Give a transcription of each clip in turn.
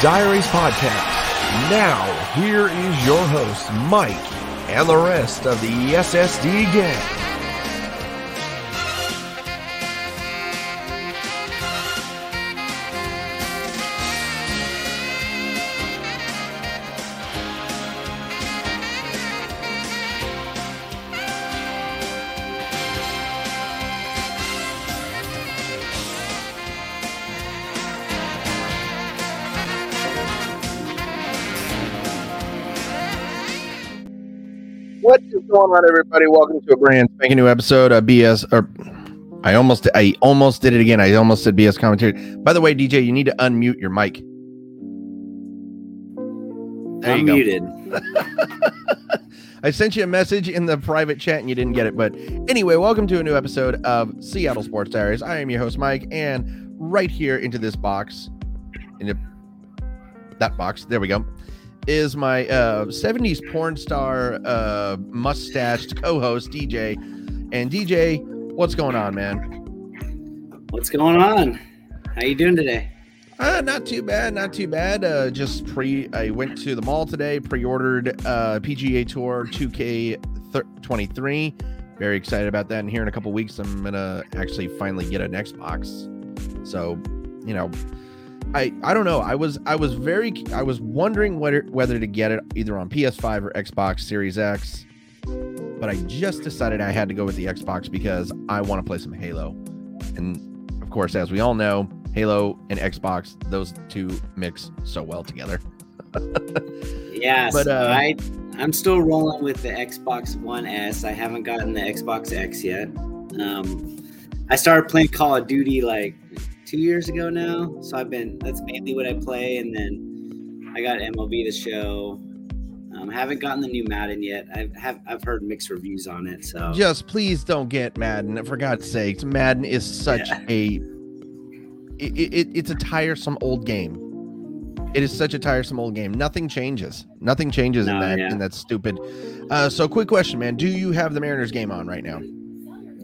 Diaries Podcast. Now, here is your host, Mike, and the rest of the SSD gang. Going on, everybody? Welcome to a brand spanking new episode of BS. Or I almost, I almost did it again. I almost said BS commentary. By the way, DJ, you need to unmute your mic. There I'm you go. muted. I sent you a message in the private chat and you didn't get it. But anyway, welcome to a new episode of Seattle Sports Diaries. I am your host, Mike, and right here into this box, into that box, there we go, is my uh, 70s porn star uh, mustached co-host, DJ. And DJ, what's going on, man? What's going on? How you doing today? Uh, not too bad, not too bad. Uh, just pre, I went to the mall today, pre-ordered uh, PGA Tour 2K23. Very excited about that. And here in a couple weeks, I'm gonna actually finally get an Xbox. So, you know, I I don't know. I was I was very I was wondering whether whether to get it either on PS5 or Xbox Series X, but I just decided I had to go with the Xbox because I want to play some Halo, and of course, as we all know, Halo and Xbox, those two mix so well together. Yes, But, uh, I I'm still rolling with the Xbox One S. I haven't gotten the Xbox X yet. Um, I started playing Call of Duty like two years ago now, so I've been that's mainly what I play, and then I got MLB the Show. Um, I haven't gotten the new Madden yet. I have I've heard mixed reviews on it, so Just please don't get Madden. For God's sakes, Madden is such Yeah. a it, it, it's a tiresome old game. It is such a tiresome old game. Nothing changes. Nothing changes in that yeah. in that stupid. Uh, so, quick question, man. Do you have the Mariners game on right now?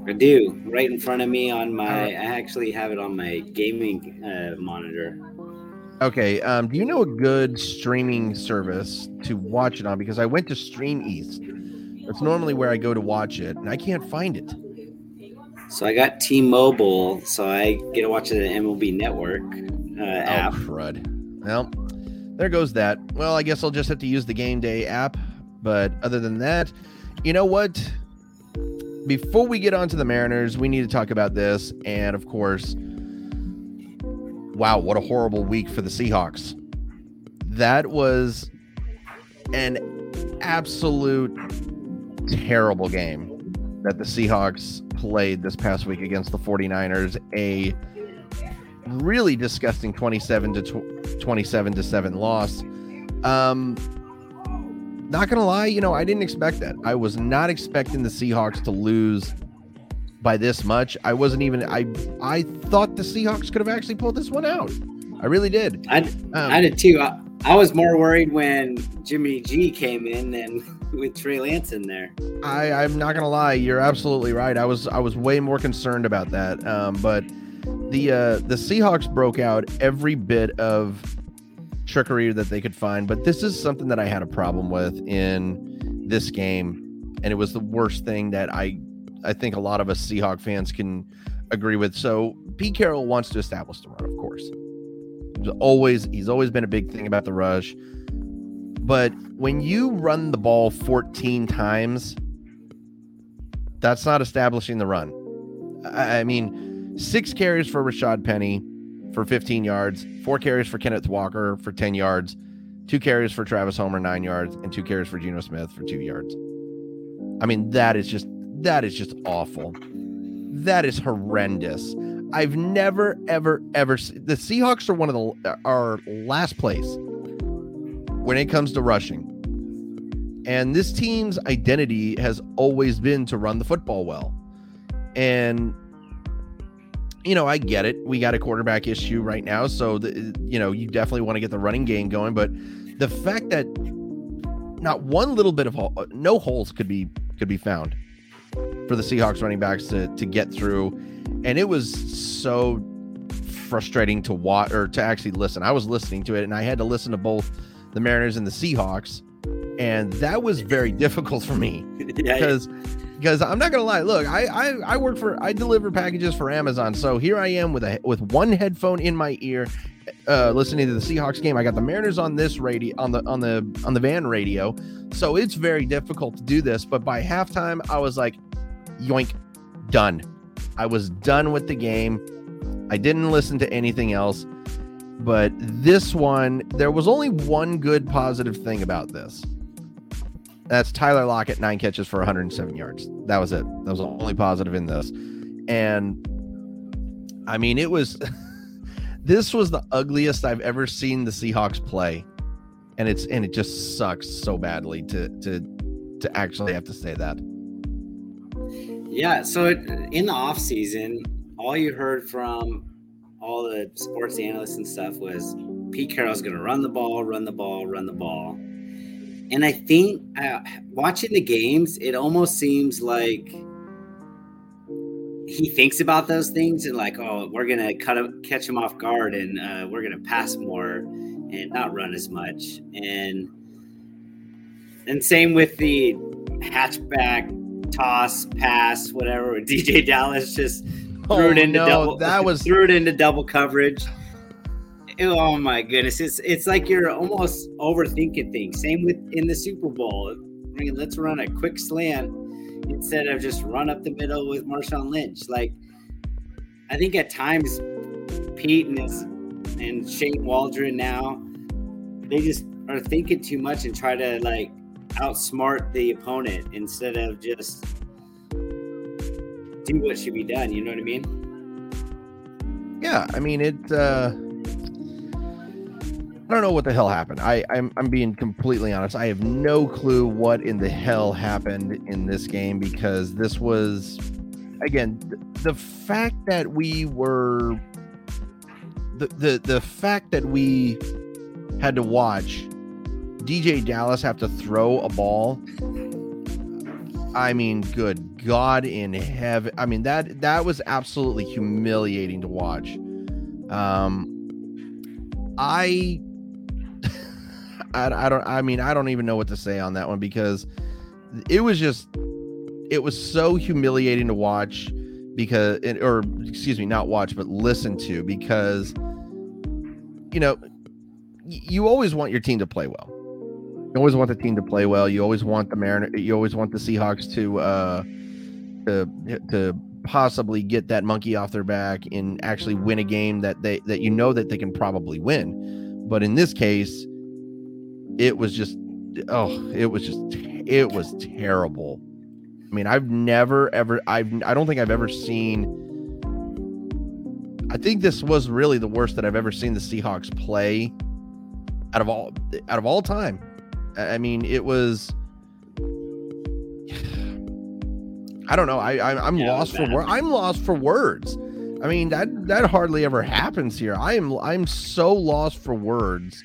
I do right in front of me on my. I actually have it on my gaming uh, monitor. Okay. Um, do you know a good streaming service to watch it on? Because I went to Stream East. That's normally where I go to watch it, and I can't find it. So I got T-Mobile, so I get to watch the MLB Network uh, app. Oh, crud. Well, there goes that. Well, I guess I'll just have to use the game day app. But other than that, you know what? Before we get on to the Mariners, we need to talk about this. And of course, wow, what a horrible week for the Seahawks. That was an absolute terrible game that the Seahawks played this past week against the 49ers. A really disgusting 27 to tw- 27 to 7 loss. Um not going to lie, you know, I didn't expect that. I was not expecting the Seahawks to lose by this much. I wasn't even I I thought the Seahawks could have actually pulled this one out. I really did. I, Um, I did too. I, I was more worried when Jimmy G came in than with Trey Lance in there. I, I'm not gonna lie, you're absolutely right. I was I was way more concerned about that. Um, but the uh, the Seahawks broke out every bit of trickery that they could find. But this is something that I had a problem with in this game, and it was the worst thing that I I think a lot of us Seahawk fans can agree with. So Pete Carroll wants to establish the run, of course. He's always he's always been a big thing about the rush. But when you run the ball 14 times, that's not establishing the run. I, I mean, six carries for Rashad Penny for 15 yards, four carries for Kenneth Walker for 10 yards, two carries for Travis Homer, nine yards, and two carries for Geno Smith for two yards. I mean, that is just that is just awful. That is horrendous. I've never, ever, ever. The Seahawks are one of the are last place when it comes to rushing. And this team's identity has always been to run the football well. And you know, I get it. We got a quarterback issue right now, so the, you know, you definitely want to get the running game going, but the fact that not one little bit of hole, no holes could be could be found for the Seahawks running backs to to get through and it was so frustrating to watch or to actually listen. I was listening to it and I had to listen to both the Mariners and the Seahawks, and that was very difficult for me because because I'm not gonna lie. Look, I, I I work for I deliver packages for Amazon, so here I am with a with one headphone in my ear, uh, listening to the Seahawks game. I got the Mariners on this radio on the on the on the van radio, so it's very difficult to do this. But by halftime, I was like, yoink, done. I was done with the game. I didn't listen to anything else. But this one, there was only one good positive thing about this. That's Tyler Lockett, nine catches for 107 yards. That was it. That was the only positive in this. And I mean, it was this was the ugliest I've ever seen the Seahawks play. And it's and it just sucks so badly to to to actually have to say that. Yeah, so it, in the off season, all you heard from all the sports analysts and stuff was Pete Carroll's going to run the ball, run the ball, run the ball. And I think uh, watching the games, it almost seems like he thinks about those things and like, oh, we're going to cut him, catch him off guard, and uh, we're going to pass more and not run as much. And and same with the hatchback toss, pass, whatever. DeeJay Dallas just Oh, threw it into no, double. that was threw it into double coverage. Oh my goodness! It's it's like you're almost overthinking things. Same with in the Super Bowl. I mean, let's run a quick slant instead of just run up the middle with Marshawn Lynch. Like, I think at times Pete and his, and Shane Waldron now they just are thinking too much and try to like outsmart the opponent instead of just do what should be done. You know what I mean? yeah i mean it uh i don't know what the hell happened i i'm, I'm being completely honest i have no clue what in the hell happened in this game because this was again th- the fact that we were the the, the fact that we had to watch DeeJay Dallas have to throw a ball I mean, good God in heaven. I mean, that that was absolutely humiliating to watch. Um, I, I, I don't. I mean, I don't even know what to say on that one because it was just, it was so humiliating to watch because, or excuse me, not watch, but listen to because, you know, you always want your team to play well you always want the team to play well. You always want the Mariner. You always want the Seahawks to uh, to to possibly get that monkey off their back and actually win a game that they that you know that they can probably win. But in this case, it was just oh, it was just it was terrible. I mean, I've never ever I've I don't think I've ever seen. I think this was really the worst that I've ever seen the Seahawks play out of all out of all time. I mean, it was. I don't know. I, I am Yeah, lost for words. I'm lost for words. I mean that that hardly ever happens here. I am I'm so lost for words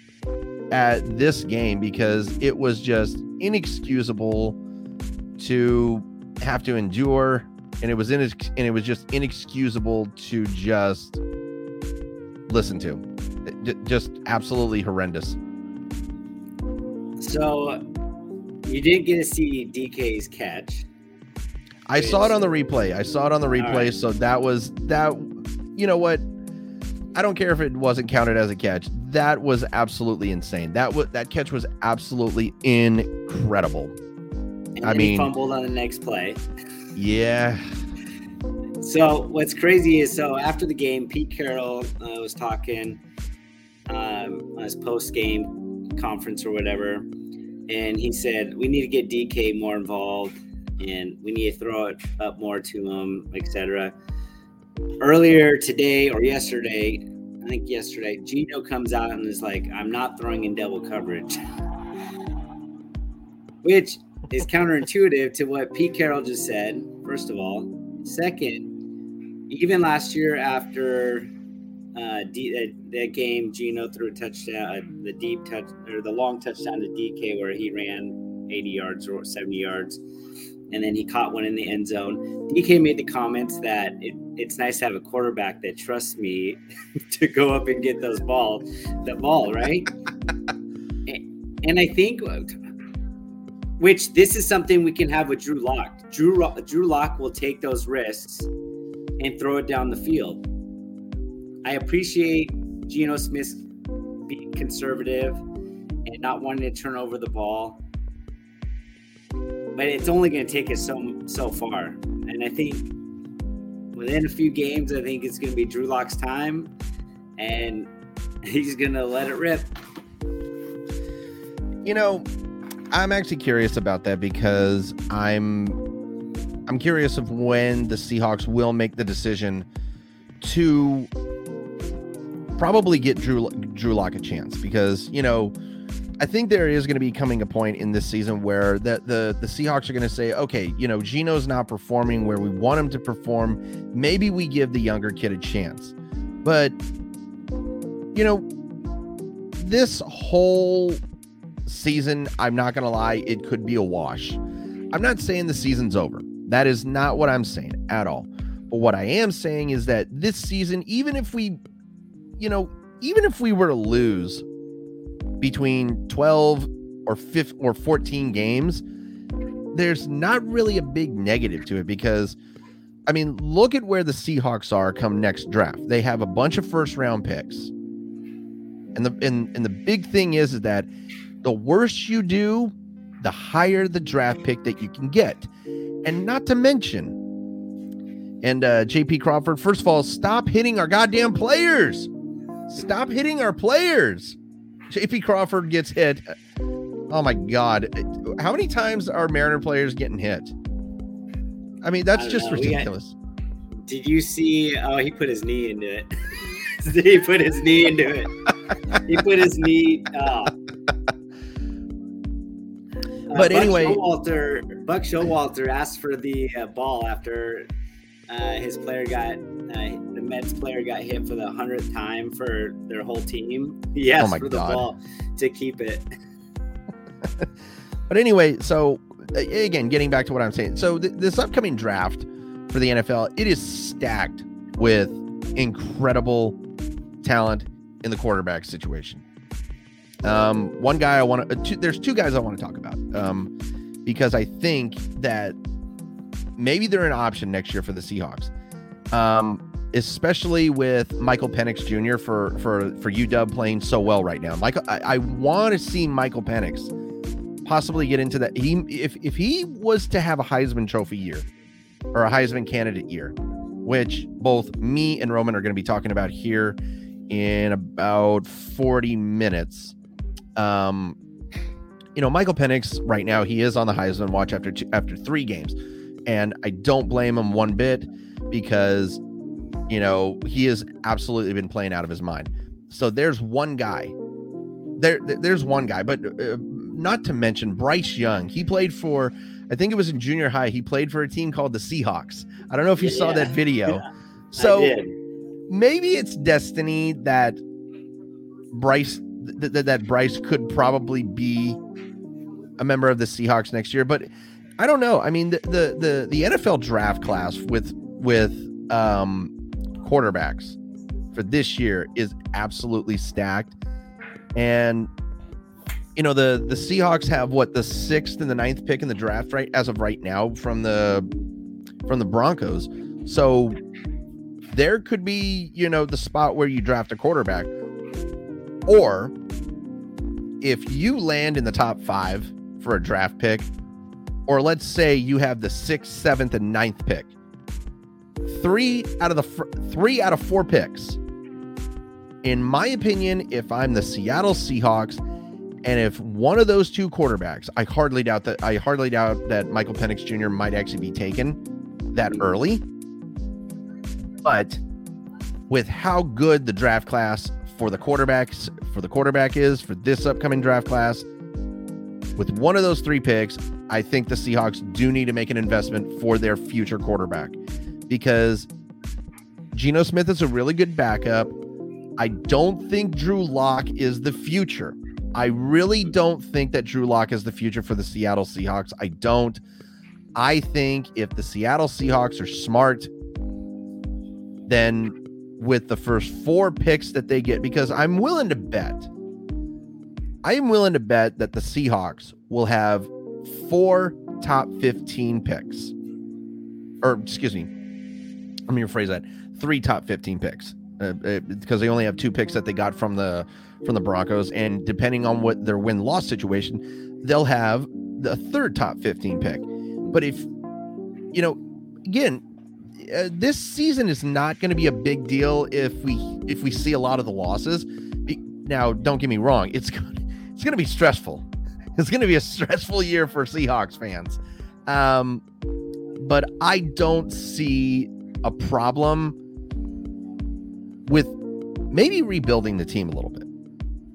at this game because it was just inexcusable to have to endure, and it was in and it was just inexcusable to just listen to. Just absolutely horrendous. So you didn't get to see DK's catch. I saw it on the replay. I saw it on the replay. right. So that was that. You know what? I don't care if it wasn't counted as a catch. That was absolutely insane. That was that catch was absolutely incredible. And I mean- fumbled on the next play. Yeah. So what's crazy is so after the game, Pete Carroll uh, was talking um, on his post game conference or whatever, and he said we need to get DK more involved and we need to throw it up more to him, etc. Earlier today or yesterday, I think yesterday, Geno comes out and is like, "I'm not throwing in double coverage," which is counterintuitive to what Pete Carroll just said. First of all, second, even last year after uh, D, that, that game, Geno threw a touchdown, uh, the deep touch or the long touchdown to DK where he ran 80 yards or 70 yards. And then he caught one in the end zone. DK made the comments that it, it's nice to have a quarterback that trusts me to go up and get those ball, the ball, right? and, and I think, which this is something we can have with Drew Lock. Drew Drew Lock will take those risks and throw it down the field. I appreciate Geno Smith being conservative and not wanting to turn over the ball but it's only going to take us so so far. And I think within a few games, I think it's going to be Drew Lock's time, and he's going to let it rip. You know, I'm actually curious about that because I'm I'm curious of when the Seahawks will make the decision to probably get Drew Drew Lock a chance because you know I think there is going to be coming a point in this season where the the, the Seahawks are going to say, okay, you know, Geno's not performing where we want him to perform. Maybe we give the younger kid a chance. But you know, this whole season, I'm not going to lie, it could be a wash. I'm not saying the season's over. That is not what I'm saying at all. But what I am saying is that this season, even if we, you know, even if we were to lose between 12 or 15 or 14 games, there's not really a big negative to it because I mean, look at where the Seahawks are come next draft. They have a bunch of first round picks. And the and, and the big thing is, is that the worse you do, the higher the draft pick that you can get. And not to mention, and uh, JP Crawford, first of all, stop hitting our goddamn players. Stop hitting our players. JP Crawford gets hit. Oh my God. How many times are Mariner players getting hit? I mean, that's I just know. ridiculous. Got, did you see? Oh, he put his knee into it. he put his knee into it. he put his knee. Oh. But uh, anyway, Walter Buck Showalter asked for the uh, ball after uh, his player got uh, Mets player got hit for the hundredth time for their whole team. Yes, asked oh for the God. ball to keep it. but anyway, so again, getting back to what I'm saying. So th- this upcoming draft for the NFL, it is stacked with incredible talent in the quarterback situation. Um, one guy I want to, uh, there's two guys I want to talk about um, because I think that maybe they're an option next year for the Seahawks. Um, especially with Michael Penix Jr. for for for UW playing so well right now. Michael, I, I want to see Michael Penix possibly get into that. He if if he was to have a Heisman Trophy year or a Heisman candidate year, which both me and Roman are going to be talking about here in about 40 minutes. Um, you know, Michael Penix right now he is on the Heisman watch after two, after three games. And I don't blame him one bit because, you know, he has absolutely been playing out of his mind. So there's one guy. There, there's one guy, but uh, not to mention Bryce Young. He played for, I think it was in junior high. He played for a team called the Seahawks. I don't know if you yeah, saw that video. so maybe it's destiny that Bryce th- th- that Bryce could probably be a member of the Seahawks next year, but I don't know. I mean, the the the, the NFL draft class with with um, quarterbacks for this year is absolutely stacked, and you know the the Seahawks have what the sixth and the ninth pick in the draft right as of right now from the from the Broncos. So there could be you know the spot where you draft a quarterback, or if you land in the top five for a draft pick or let's say you have the sixth, seventh, and ninth pick. Three out of the fr- three out of four picks. In my opinion, if I'm the Seattle Seahawks, and if one of those two quarterbacks, I hardly doubt that I hardly doubt that Michael Penix Jr. might actually be taken that early. But with how good the draft class for the quarterbacks for the quarterback is for this upcoming draft class, with one of those three picks, I think the Seahawks do need to make an investment for their future quarterback because Geno Smith is a really good backup. I don't think Drew Lock is the future. I really don't think that Drew Lock is the future for the Seattle Seahawks. I don't. I think if the Seattle Seahawks are smart, then with the first four picks that they get, because I'm willing to bet, I am willing to bet that the Seahawks will have four top 15 picks. Or, excuse me, let me rephrase that three top 15 picks. Uh, uh, because they only have two picks that they got from the from the Broncos, and depending on what their win loss situation, they'll have the third top 15 pick. But if you know, again, uh, this season is not going to be a big deal if we if we see a lot of the losses. Now, don't get me wrong; it's it's going to be stressful. It's going to be a stressful year for Seahawks fans. Um, but I don't see a problem with maybe rebuilding the team a little bit.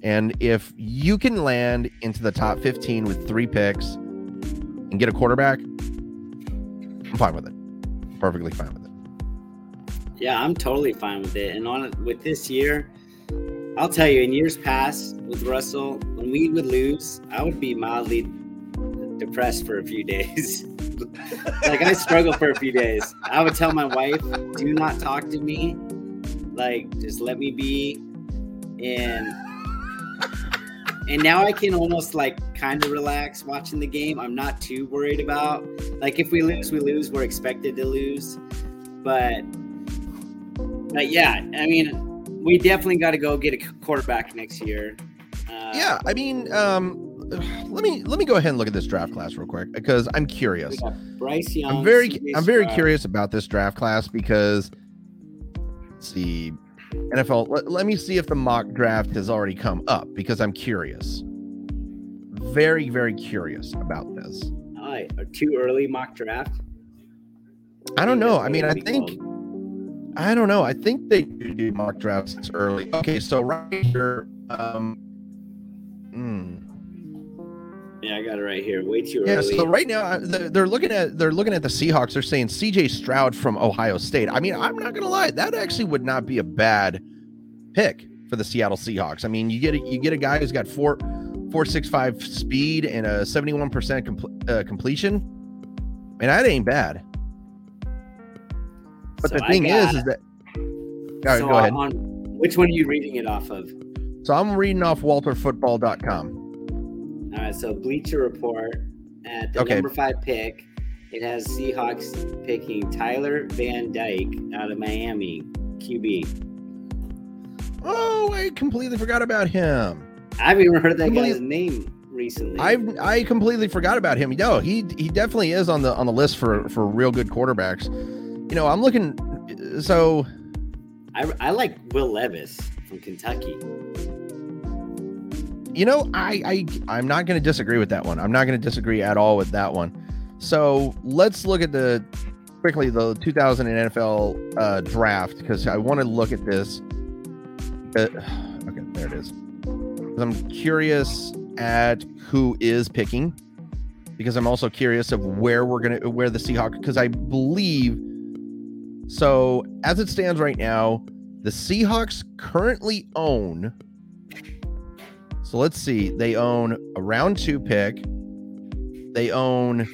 And if you can land into the top 15 with three picks and get a quarterback, I'm fine with it. Perfectly fine with it. Yeah, I'm totally fine with it. And on with this year, I'll tell you, in years past with Russell, when we would lose, I would be mildly depressed for a few days. Like I struggled for a few days. I would tell my wife, "Do not talk to me. Like just let me be." And and now I can almost like kind of relax watching the game. I'm not too worried about like if we lose, we lose. We're expected to lose, but but yeah, I mean, we definitely got to go get a quarterback next year. Uh, yeah, I mean, um, let me let me go ahead and look at this draft class real quick because I'm curious. Bryce Young. I'm very I'm very curious about this draft class because see NFL. Let, let me see if the mock draft has already come up because I'm curious. Very very curious about this. All right, a too early mock draft. I don't know. I mean, I think. I don't know. I think they do mock drafts early. Okay, so right here, um, hmm. Yeah, I got it right here. Way too yeah, early. so right now uh, they're looking at they're looking at the Seahawks. They're saying C.J. Stroud from Ohio State. I mean, I'm not gonna lie, that actually would not be a bad pick for the Seattle Seahawks. I mean, you get a, you get a guy who's got four four six five speed and a 71 percent compl- uh, completion. I mean, that ain't bad. But so the thing is, is that all right, so go ahead. On, which one are you reading it off of? So I'm reading off WalterFootball.com. All right, so Bleacher Report at the okay. number five pick, it has Seahawks picking Tyler Van Dyke out of Miami, QB. Oh, I completely forgot about him. I haven't even heard that guy's name recently. I I completely forgot about him. No, he he definitely is on the on the list for for real good quarterbacks. You know, I'm looking. So, I I like Will Levis from Kentucky you know, I, I I'm not going to disagree with that one. I'm not going to disagree at all with that one. So let's look at the quickly the 2000 NFL uh, draft because I want to look at this. Uh, okay, there it is. I'm curious at who is picking because I'm also curious of where we're gonna where the Seahawks because I believe so as it stands right now, the Seahawks currently own so let's see. They own a round two pick. They own,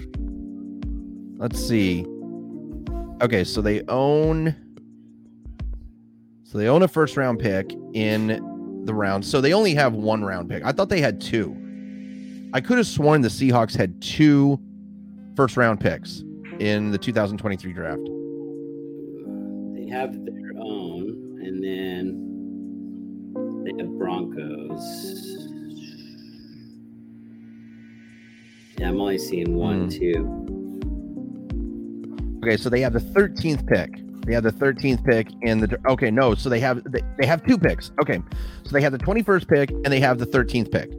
let's see. Okay, so they own, so they own a first round pick in the round. So they only have one round pick. I thought they had two. I could have sworn the Seahawks had two first round picks in the 2023 draft. They have their own, and then they have Broncos. Yeah, I'm only seeing one, mm. two. Okay, so they have the 13th pick. They have the 13th pick and the. Okay, no, so they have they, they have two picks. Okay, so they have the 21st pick and they have the 13th pick.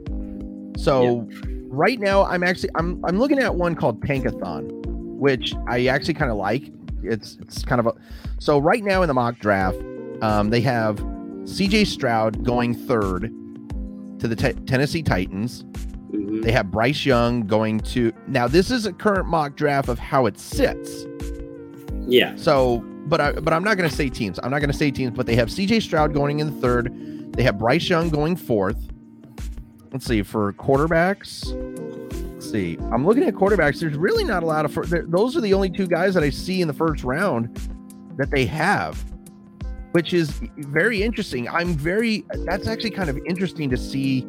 So right now, I'm actually I'm I'm looking at one called Tankathon, which I actually kind of like. It's it's kind of a so right now in the mock draft, um, they have C.J. Stroud going third to the t- Tennessee Titans. Mm-hmm. They have Bryce Young going to now. This is a current mock draft of how it sits. Yeah. So, but I but I'm not going to say teams. I'm not going to say teams. But they have C.J. Stroud going in the third. They have Bryce Young going fourth. Let's see for quarterbacks. Let's see. I'm looking at quarterbacks. There's really not a lot of. Those are the only two guys that I see in the first round that they have, which is very interesting. I'm very. That's actually kind of interesting to see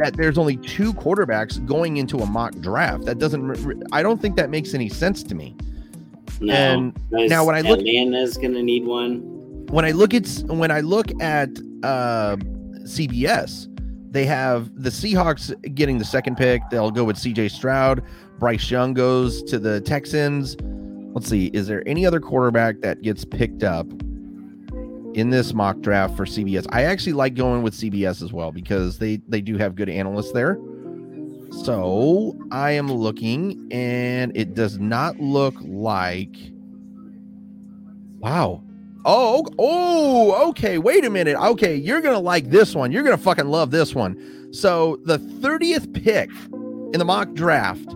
that there's only two quarterbacks going into a mock draft. That doesn't. I don't think that makes any sense to me. No. And now when I look- Atlanta's gonna need one. when I look at when I look at uh, CBS, they have the Seahawks getting the second pick. They'll go with C.J. Stroud. Bryce Young goes to the Texans. Let's see, is there any other quarterback that gets picked up in this mock draft for CBS? I actually like going with CBS as well because they they do have good analysts there. So I am looking, and it does not look like. Wow, Oh, oh, okay. Wait a minute. Okay, you're gonna like this one. You're gonna fucking love this one. So the 30th pick in the mock draft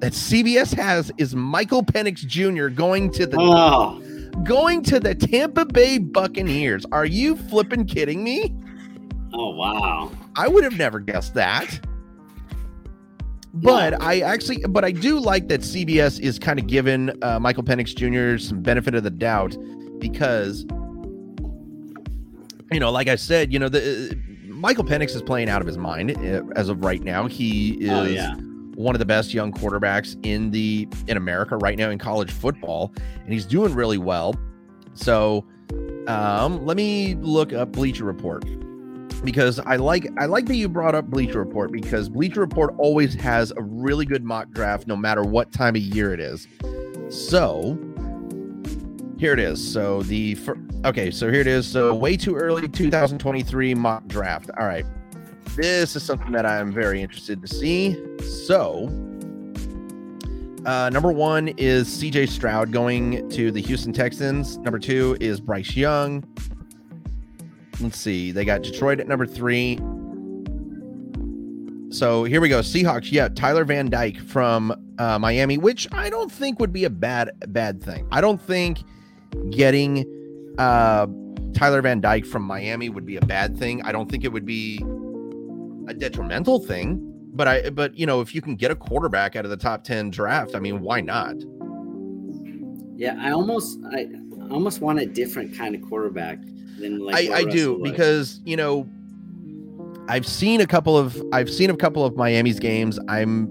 that CBS has is Michael Penix Jr. going to the Oh, going to the Tampa Bay Buccaneers. Are you flipping kidding me? oh wow. I would have never guessed that. But I actually, but I do like that CBS is kind of giving uh, Michael Penix Jr. some benefit of the doubt because, you know, like I said, you know, the uh, Michael Penix is playing out of his mind uh, as of right now. He is Oh yeah. One of the best young quarterbacks in the in America right now in college football, and he's doing really well. So, um, let me look up Bleacher Report because I like I like that you brought up Bleacher Report because Bleacher Report always has a really good mock draft no matter what time of year it is. So here it is. So the fir- okay, so here it is. So way too early 2023 mock draft. All right. This is something that I'm very interested to see. So uh, number one is CJ Stroud going to the Houston Texans. Number two is Bryce Young. Let's see. They got Detroit at number three. So here we go. Seahawks. Yeah, Tyler Van Dyke from uh, Miami, which I don't think would be a bad bad thing. I don't think getting uh, Tyler Van Dyke from Miami would be a bad thing. I don't think it would be a detrimental thing. But I but you know if you can get a quarterback out of the top ten draft, I mean why not? Yeah, I almost I almost want a different kind of quarterback than like I, I do was. because you know I've seen a couple of I've seen a couple of Miami's games. I'm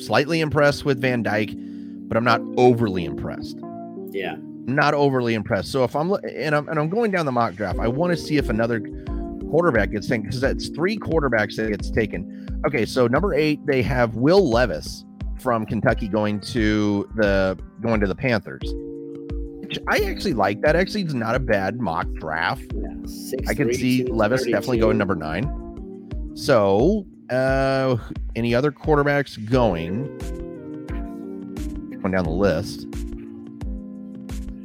slightly impressed with Van Dyke, but I'm not overly impressed. yeah. Not overly impressed. So if I'm and I'm and I'm going down the mock draft, I want to see if another quarterback gets taken because that's three quarterbacks that gets taken. Okay, so number eight they have Will Levis from Kentucky going to the going to the Panthers. Which I actually like that. Actually, it's not a bad mock draft. Yeah. Six, I can see two, Levis definitely going number nine. So, uh, any other quarterbacks going? Going down the list.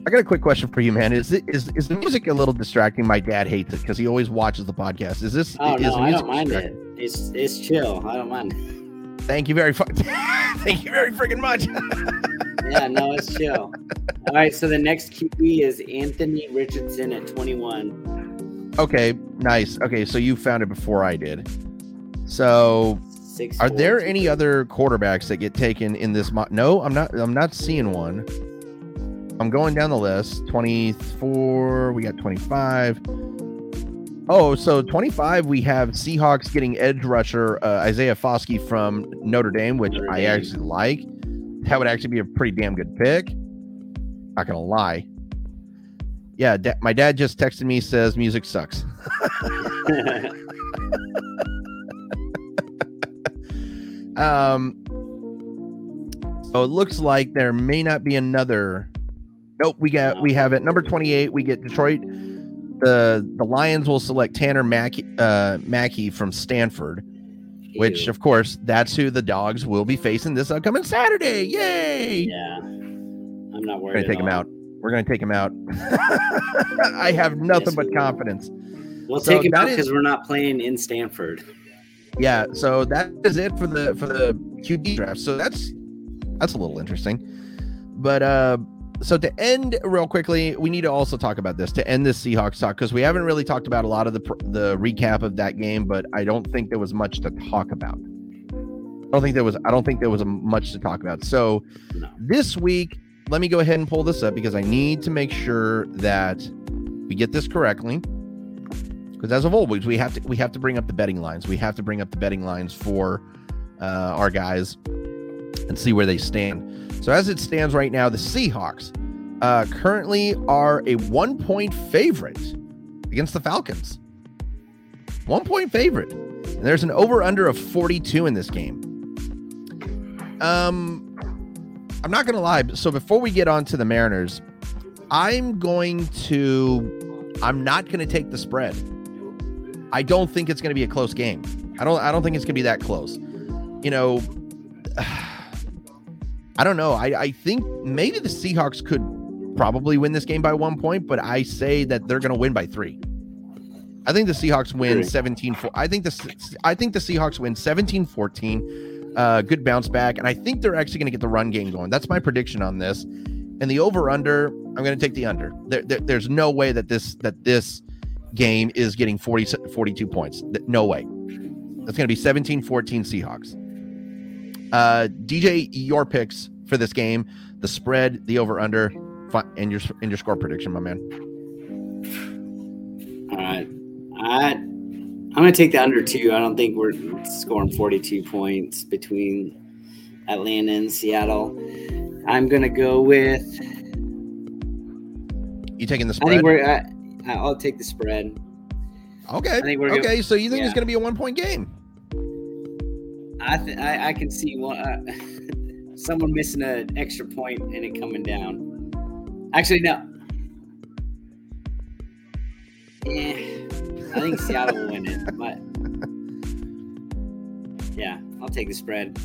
I got a quick question for you, man. Is it is is the music a little distracting? My dad hates it because he always watches the podcast. Is this? Oh is no, I don't mind it. It's it's chill. I don't mind. Thank you very fu- Thank you very freaking much. Yeah, no, it's chill. All right, so the next QB is Anthony Richardson at 21. okay, nice. Okay, so you found it before I did. So Six. Are there any other quarterbacks that get taken in this mo- No, I'm not I'm not seeing one. I'm going down the list. 24, we got 25. Oh, so 25 we have Seahawks getting edge rusher uh, Isaiah Foskey from Notre Dame, which Notre I Dame. actually like. That would actually be a pretty damn good pick. Not going to lie. Yeah, da- my dad just texted me says music sucks. Um, so it looks like there may not be another. Nope, we got we have it number twenty eight. We get Detroit. The the Lions will select Tanner McKee, uh, McKee from Stanford, which Ew. of course that's who the Dogs will be facing this upcoming Saturday. Yay! yeah, I'm not worried. We're gonna take him out. We're gonna take him out. I have nothing Yes, but we confidence. We'll So take him out because we're not playing in Stanford. yeah so that is it for the for the qb draft so that's that's a little interesting but uh so to end real quickly we need to also talk about this to end this seahawks talk because we haven't really talked about a lot of the the recap of that game but i don't think there was much to talk about I don't think there was I don't think there was a much to talk about. So No. this week, let me go ahead and pull this up because I need to make sure that we get this correctly. Because as of always, we have to we have to bring up the betting lines. We have to bring up the betting lines for uh, our guys and see where they stand. So as it stands right now, the Seahawks uh, currently are a one point favorite against the Falcons. One point favorite. And there's an over under of 42 in this game. Um, I'm not going to lie. So before we get on to the Mariners, I'm going to, I'm not going to take the spread. I don't think it's going to be a close game. I don't, I don't think it's going to be that close. You know, I don't know. I, I think maybe the Seahawks could probably win this game by one point, but I say that they're going to win by three. I think the Seahawks win 17 4. I think the I think the Seahawks win 17 14. Uh, good bounce back. And I think they're actually going to get the run game going. That's my prediction on this. And the over under, I'm going to take the under. There, there- there's no way that this that this game is getting 40, 42 points. No way. That's going to be 17 14 Seahawks. Uh, DJ, your picks for this game, the spread, the over under, fi- and your and your score prediction, my man. All right. I, I'm going to take the under two. I don't think we're scoring 42 points between Atlanta and Seattle. I'm going to go with, You taking the spread? I think we're, I, I'll take the spread. okay. I think we're okay. So you think it's going to be a one point game? I, th- I, I can see one, uh, someone missing an extra point and it coming down. Actually, no. Eh, I think Seattle will win it, but yeah, I'll take the spread.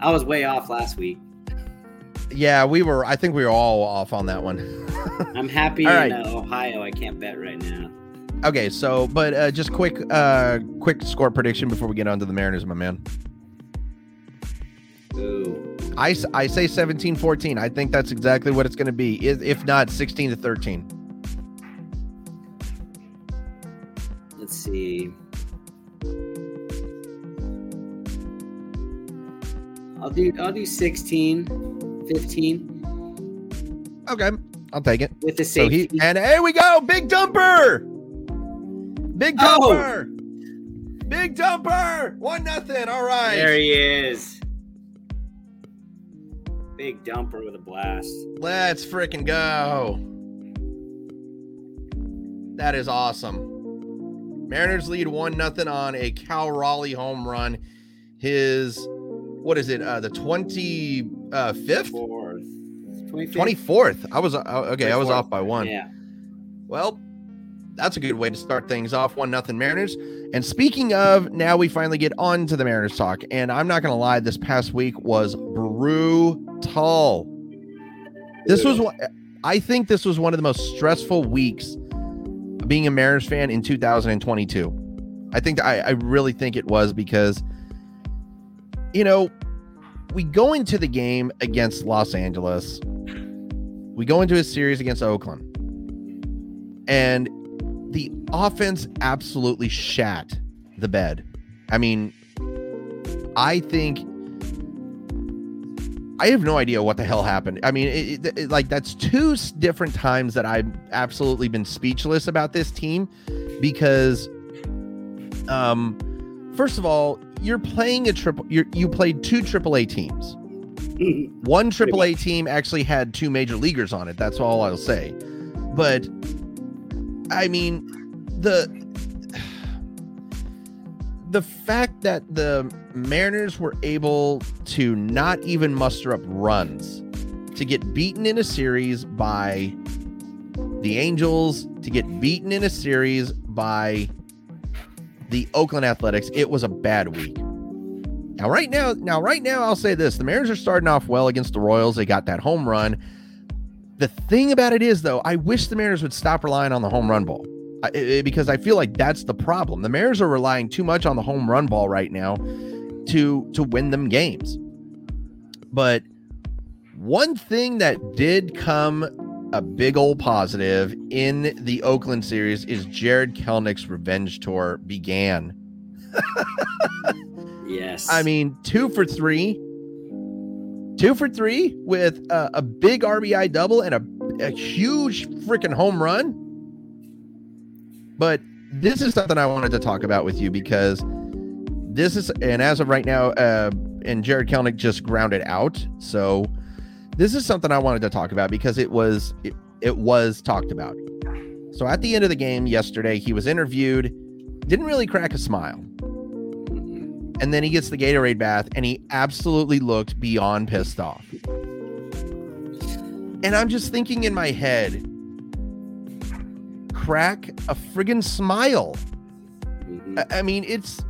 I was way off last week. Yeah, we were. I think we were all off on that one. I'm happy All in right. uh, Ohio. I can't bet right now. okay. So, but uh, just quick, uh, quick score prediction before we get on to the Mariners, my man. I, I say 17 14. I think that's exactly what it's going to be, if if not 16 to 13. let's see. I'll do I'll do 16, 15 Okay. I'll take it. with the So safety. he and here we go, big dumper, big Oh! dumper, big dumper, one nothing. All right, There he is. Big dumper with a blast. let's freaking go. That is awesome. Mariners lead one nothing on a Cal Raleigh home run. His what is it? Uh, the twenty uh, 25th? twenty fourth. I was uh, okay. I was off by one. Yeah. Well, that's a good way to start things off. One nothing Mariners. And speaking of, now we finally get on to the Mariners talk. And I'm not gonna lie, this past week was brutal. This was what I think this was one of the most stressful weeks being a Mariners fan in 2022. I think I, I really think it was because you know, we go into the game against Los Angeles. We go into a series against Oakland and the offense absolutely shat the bed. I mean, I think I have no idea what the hell happened. I mean, it, it- it- like that's two different times that I've absolutely been speechless about this team because, um, first of all, you're playing a triple. You you played two AAA teams. One AAA team actually had two major leaguers on it. That's all I'll say. But I mean, the the fact that the Mariners were able to not even muster up runs to get beaten in a series by the Angels, to get beaten in a series by the Oakland Athletics, it was a bad week. Now, right now, now, right now, I'll say this: the Mariners are starting off well against the Royals. They got that home run. The thing about it is, though, I wish the Mariners would stop relying on the home run ball I- because I feel like that's the problem. The Mariners are relying too much on the home run ball right now to to win them games. But one thing that did come a big old positive in the Oakland series is Jared Kelenic's revenge tour began. Yes. I mean, two for three, two for three with a, a big RBI double and a, a huge freaking home run. But this is something I wanted to talk about with you because this is, and as of right now, uh, and Jared Kelenic just grounded out. So this is something I wanted to talk about because it was it, it was talked about. So at the end of the game yesterday, he was interviewed, didn't really crack a smile. And then he gets the Gatorade bath and he absolutely looked beyond pissed off. And I'm just thinking in my head, crack a friggin' smile. Mm-hmm. I, I mean, it's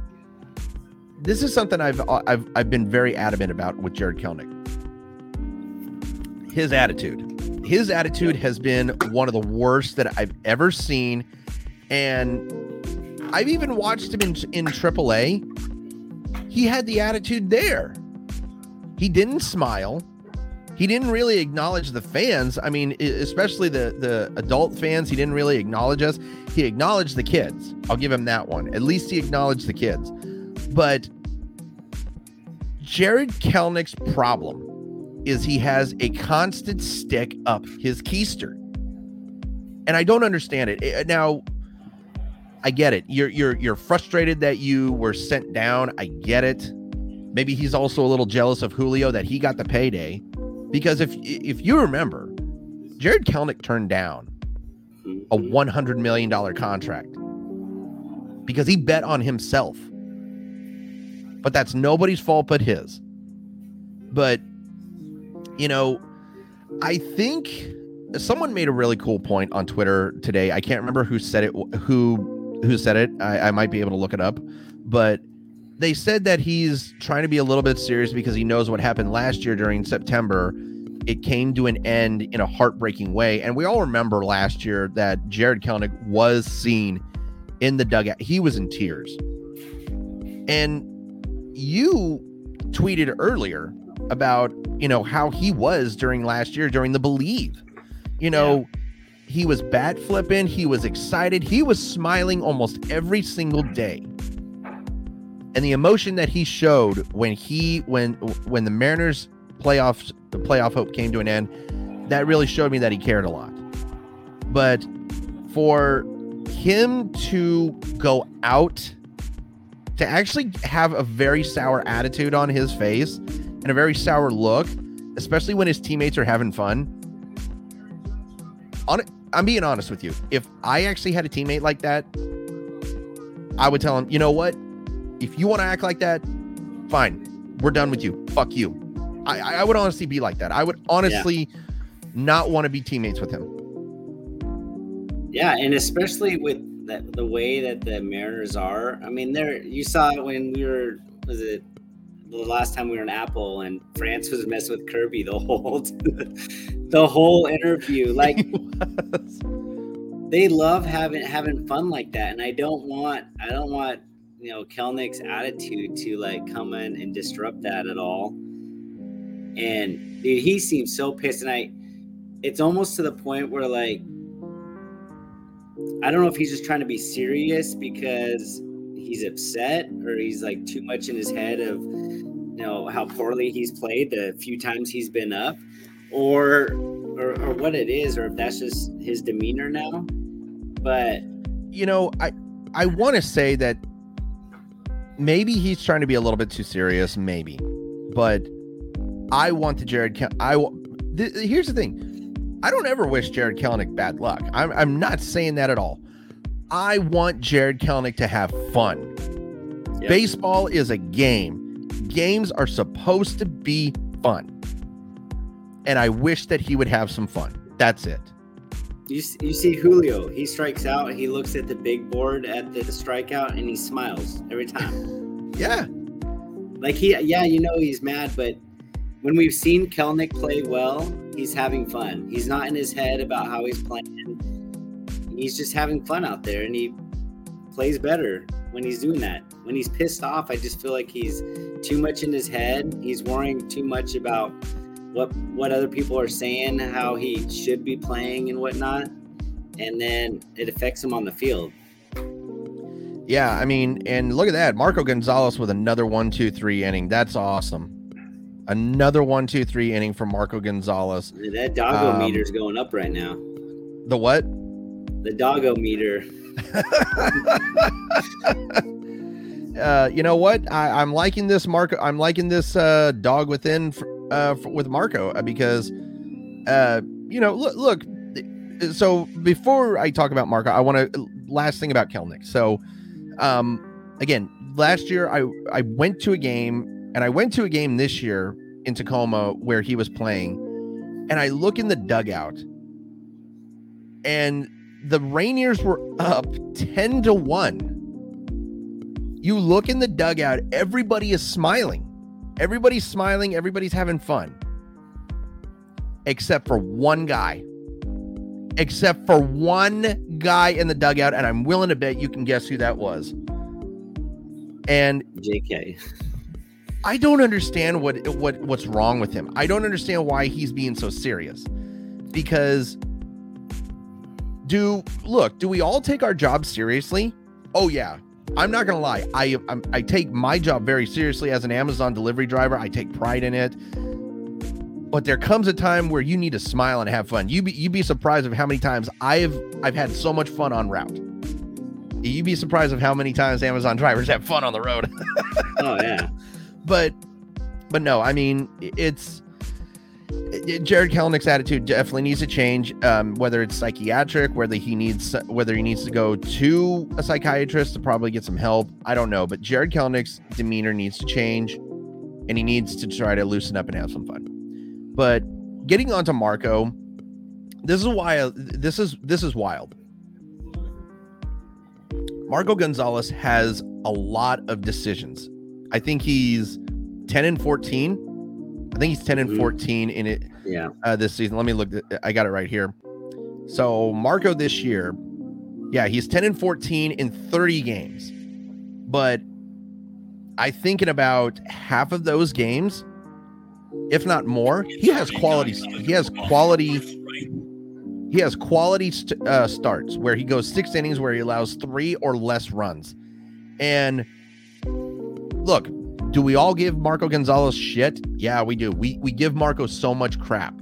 this is something I've uh, I've I've been very adamant about with Jared Kelenic. His attitude. His attitude has been one of the worst that I've ever seen. And I've even watched him in, in AAA. He had the attitude there. He didn't smile. He didn't really acknowledge the fans. I mean, especially the the adult fans. He didn't really acknowledge us. He acknowledged the kids. I'll give him that one. At least he acknowledged the kids. But Jared Kelenic's problem is he has a constant stick up his keister. And I don't understand it. Now, I get it. You're you're you're frustrated that you were sent down. I get it. Maybe he's also a little jealous of Julio that he got the payday. Because if if you remember, Jared Kelenic turned down a mm-hmm. $100 million contract because he bet on himself. But that's nobody's fault but his. But, you know, I think someone made a really cool point on Twitter today. I can't remember who said it, who who said it. I, I might be able to look it up, but they said that he's trying to be a little bit serious because he knows what happened last year during September. It came to an end in a heartbreaking way, and we all remember last year that Jared Kelenic was seen in the dugout. He was in tears, and you tweeted earlier about you know how he was during last year during the believe you know yeah. he was bat flipping he was excited he was smiling almost every single day and the emotion that he showed when he when when the mariners playoffs the playoff hope came to an end that really showed me that he cared a lot but for him to go out to actually have a very sour attitude on his face and a very sour look, especially when his teammates are having fun. On I'm being honest with you. If I actually had a teammate like that, I would tell him, you know what? If you want to act like that, fine. We're done with you. Fuck you. I, I would honestly be like that. I would honestly yeah. not want to be teammates with him. Yeah, and especially with that the way that the Mariners are. I mean, there you saw it when we were was it the last time we were in Apple and France was messing with Kirby the whole the whole interview. Like they love having having fun like that, and I don't want I don't want you know Kelenic's attitude to like come in and disrupt that at all. And dude, he seems so pissed, and I it's almost to the point where like I don't know if he's just trying to be serious because he's upset or he's like too much in his head of you know how poorly he's played the few times he's been up or or, or what it is or if that's just his demeanor now but you know i i want to say that maybe he's trying to be a little bit too serious maybe but i want the jared i th- here's the thing I don't ever wish Jared Kelenic bad luck. I'm, I'm not saying that at all. I want Jared Kelenic to have fun. Yep. Baseball is a game. Games are supposed to be fun. And I wish that he would have some fun. That's it. You, you see Julio, he strikes out, he looks at the big board at the strikeout and he smiles every time. yeah. Like he yeah, you know he's mad, but when we've seen Kelenic play well, he's having fun. He's not in his head about how he's playing. He's just having fun out there and he plays better when he's doing that. When he's pissed off, I just feel like he's too much in his head. He's worrying too much about what what other people are saying, how he should be playing and whatnot. And then it affects him on the field. Yeah, I mean, and look at that. Marco Gonzalez with another one, two, three inning. That's awesome. Another one, two, three inning from Marco Gonzalez. That doggo Um, meter's going up right now. The what? The doggo meter. uh, you know what? I, I'm liking this Marco. I'm liking this uh, dog within f- uh, f- with Marco uh, because, uh, you know, look, look. So before I talk about Marco, I want to last thing about Kelenic. So, um, again, last year I I went to a game and I went to a game this year in Tacoma where he was playing, and I look in the dugout, and the Rainiers were up ten to one. You look in the dugout, everybody is smiling. Everybody's smiling, everybody's having fun. Except for one guy. Except for one guy in the dugout, and I'm willing to bet you can guess who that was. And JK. I don't understand what what what's wrong with him. I don't understand why he's being so serious. Because do look, do we all take our job seriously? Oh yeah. I'm not gonna lie. I I'm, I take my job very seriously as an Amazon delivery driver. I take pride in it. But there comes a time where you need to smile and have fun. You be you'd be surprised of how many times I've I've had so much fun on route. You'd be surprised of how many times Amazon drivers have fun on the road. Oh yeah. but but no i mean it's it- jared Kelenic's attitude definitely needs to change um, whether it's psychiatric whether he needs whether he needs to go to a psychiatrist to probably get some help. I don't know but jared Kelenic's demeanor needs to change and he needs to try to loosen up and have some fun. But getting on to marco this is why this is this is wild. Marco gonzalez has a lot of decisions. I think he's 10 and 14. I think he's 10 and Mhm. 14 in it Yeah. uh, this season. Let me look. I got it right here. So Marco this year, yeah, he's 10 and 14 in 30 games. But I think in about half of those games, if not more, he has quality. He has quality. He has quality st- uh, starts where he goes six innings where he allows three or less runs. And look, do we all give Marco Gonzalez shit? Yeah, we do. We we give Marco so much crap.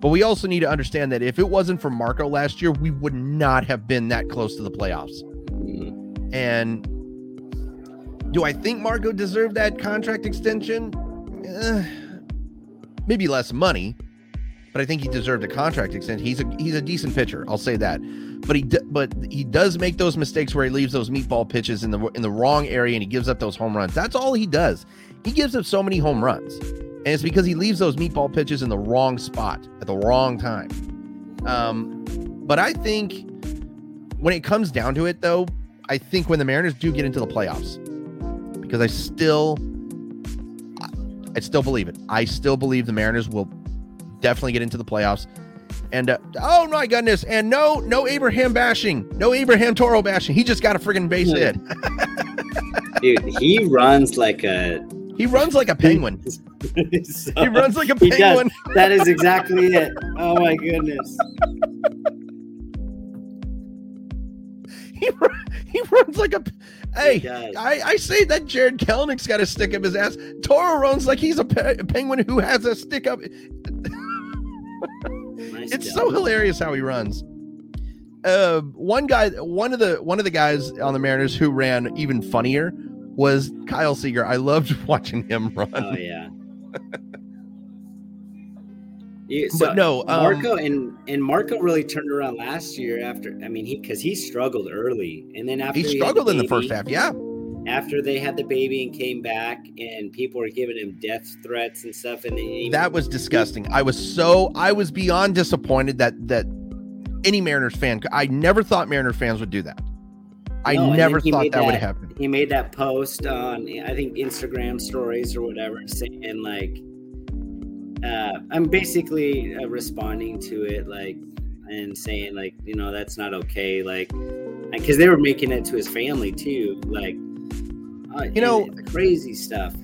But we also need to understand that if it wasn't for Marco last year, we would not have been that close to the playoffs. And do I think Marco deserved that contract extension? Eh, maybe less money, but I think he deserved a contract extension. He's a he's a decent pitcher. I'll say that. But he but he does make those mistakes where he leaves those meatball pitches in the in the wrong area and he gives up those home runs. That's all he does. He gives up so many home runs, and it's because he leaves those meatball pitches in the wrong spot at the wrong time. Um, but I think when it comes down to it, though, I think when the Mariners do get into the playoffs, because I still, I still believe it. I still believe the Mariners will definitely get into the playoffs. And uh, oh my goodness! And no, no Abraham bashing, no Abraham Toro bashing. He just got a friggin' base hit. Dude, he runs like a. He runs like a penguin. So- He runs like a penguin. that is exactly it. Oh my goodness. He he runs like a. Hey, He. I, I say that Jared Kelenic's got a stick up his ass. Toro runs like he's a, pe- a penguin who has a stick up. Nice It's job. so hilarious how he runs. Uh, one guy, one of the one of the guys on the Mariners who ran even funnier was Kyle Seager. I loved watching him run. Oh yeah. You, so But no, um, Marco and and Marco really turned around last year after. I mean, he because he struggled early, and then after he had struggled in the first half. Yeah, After they had the baby and came back, and people were giving him death threats and stuff, and he, that was disgusting. I was so I was beyond disappointed that that any Mariners fan. I never thought Mariners fans would do that. I No, never thought made that, would happen. he made that post on I think Instagram stories or whatever, saying like, uh, I'm basically uh, responding to it like and saying like, you know, that's not okay, like, because they were making it to his family too, like, You know- crazy stuff.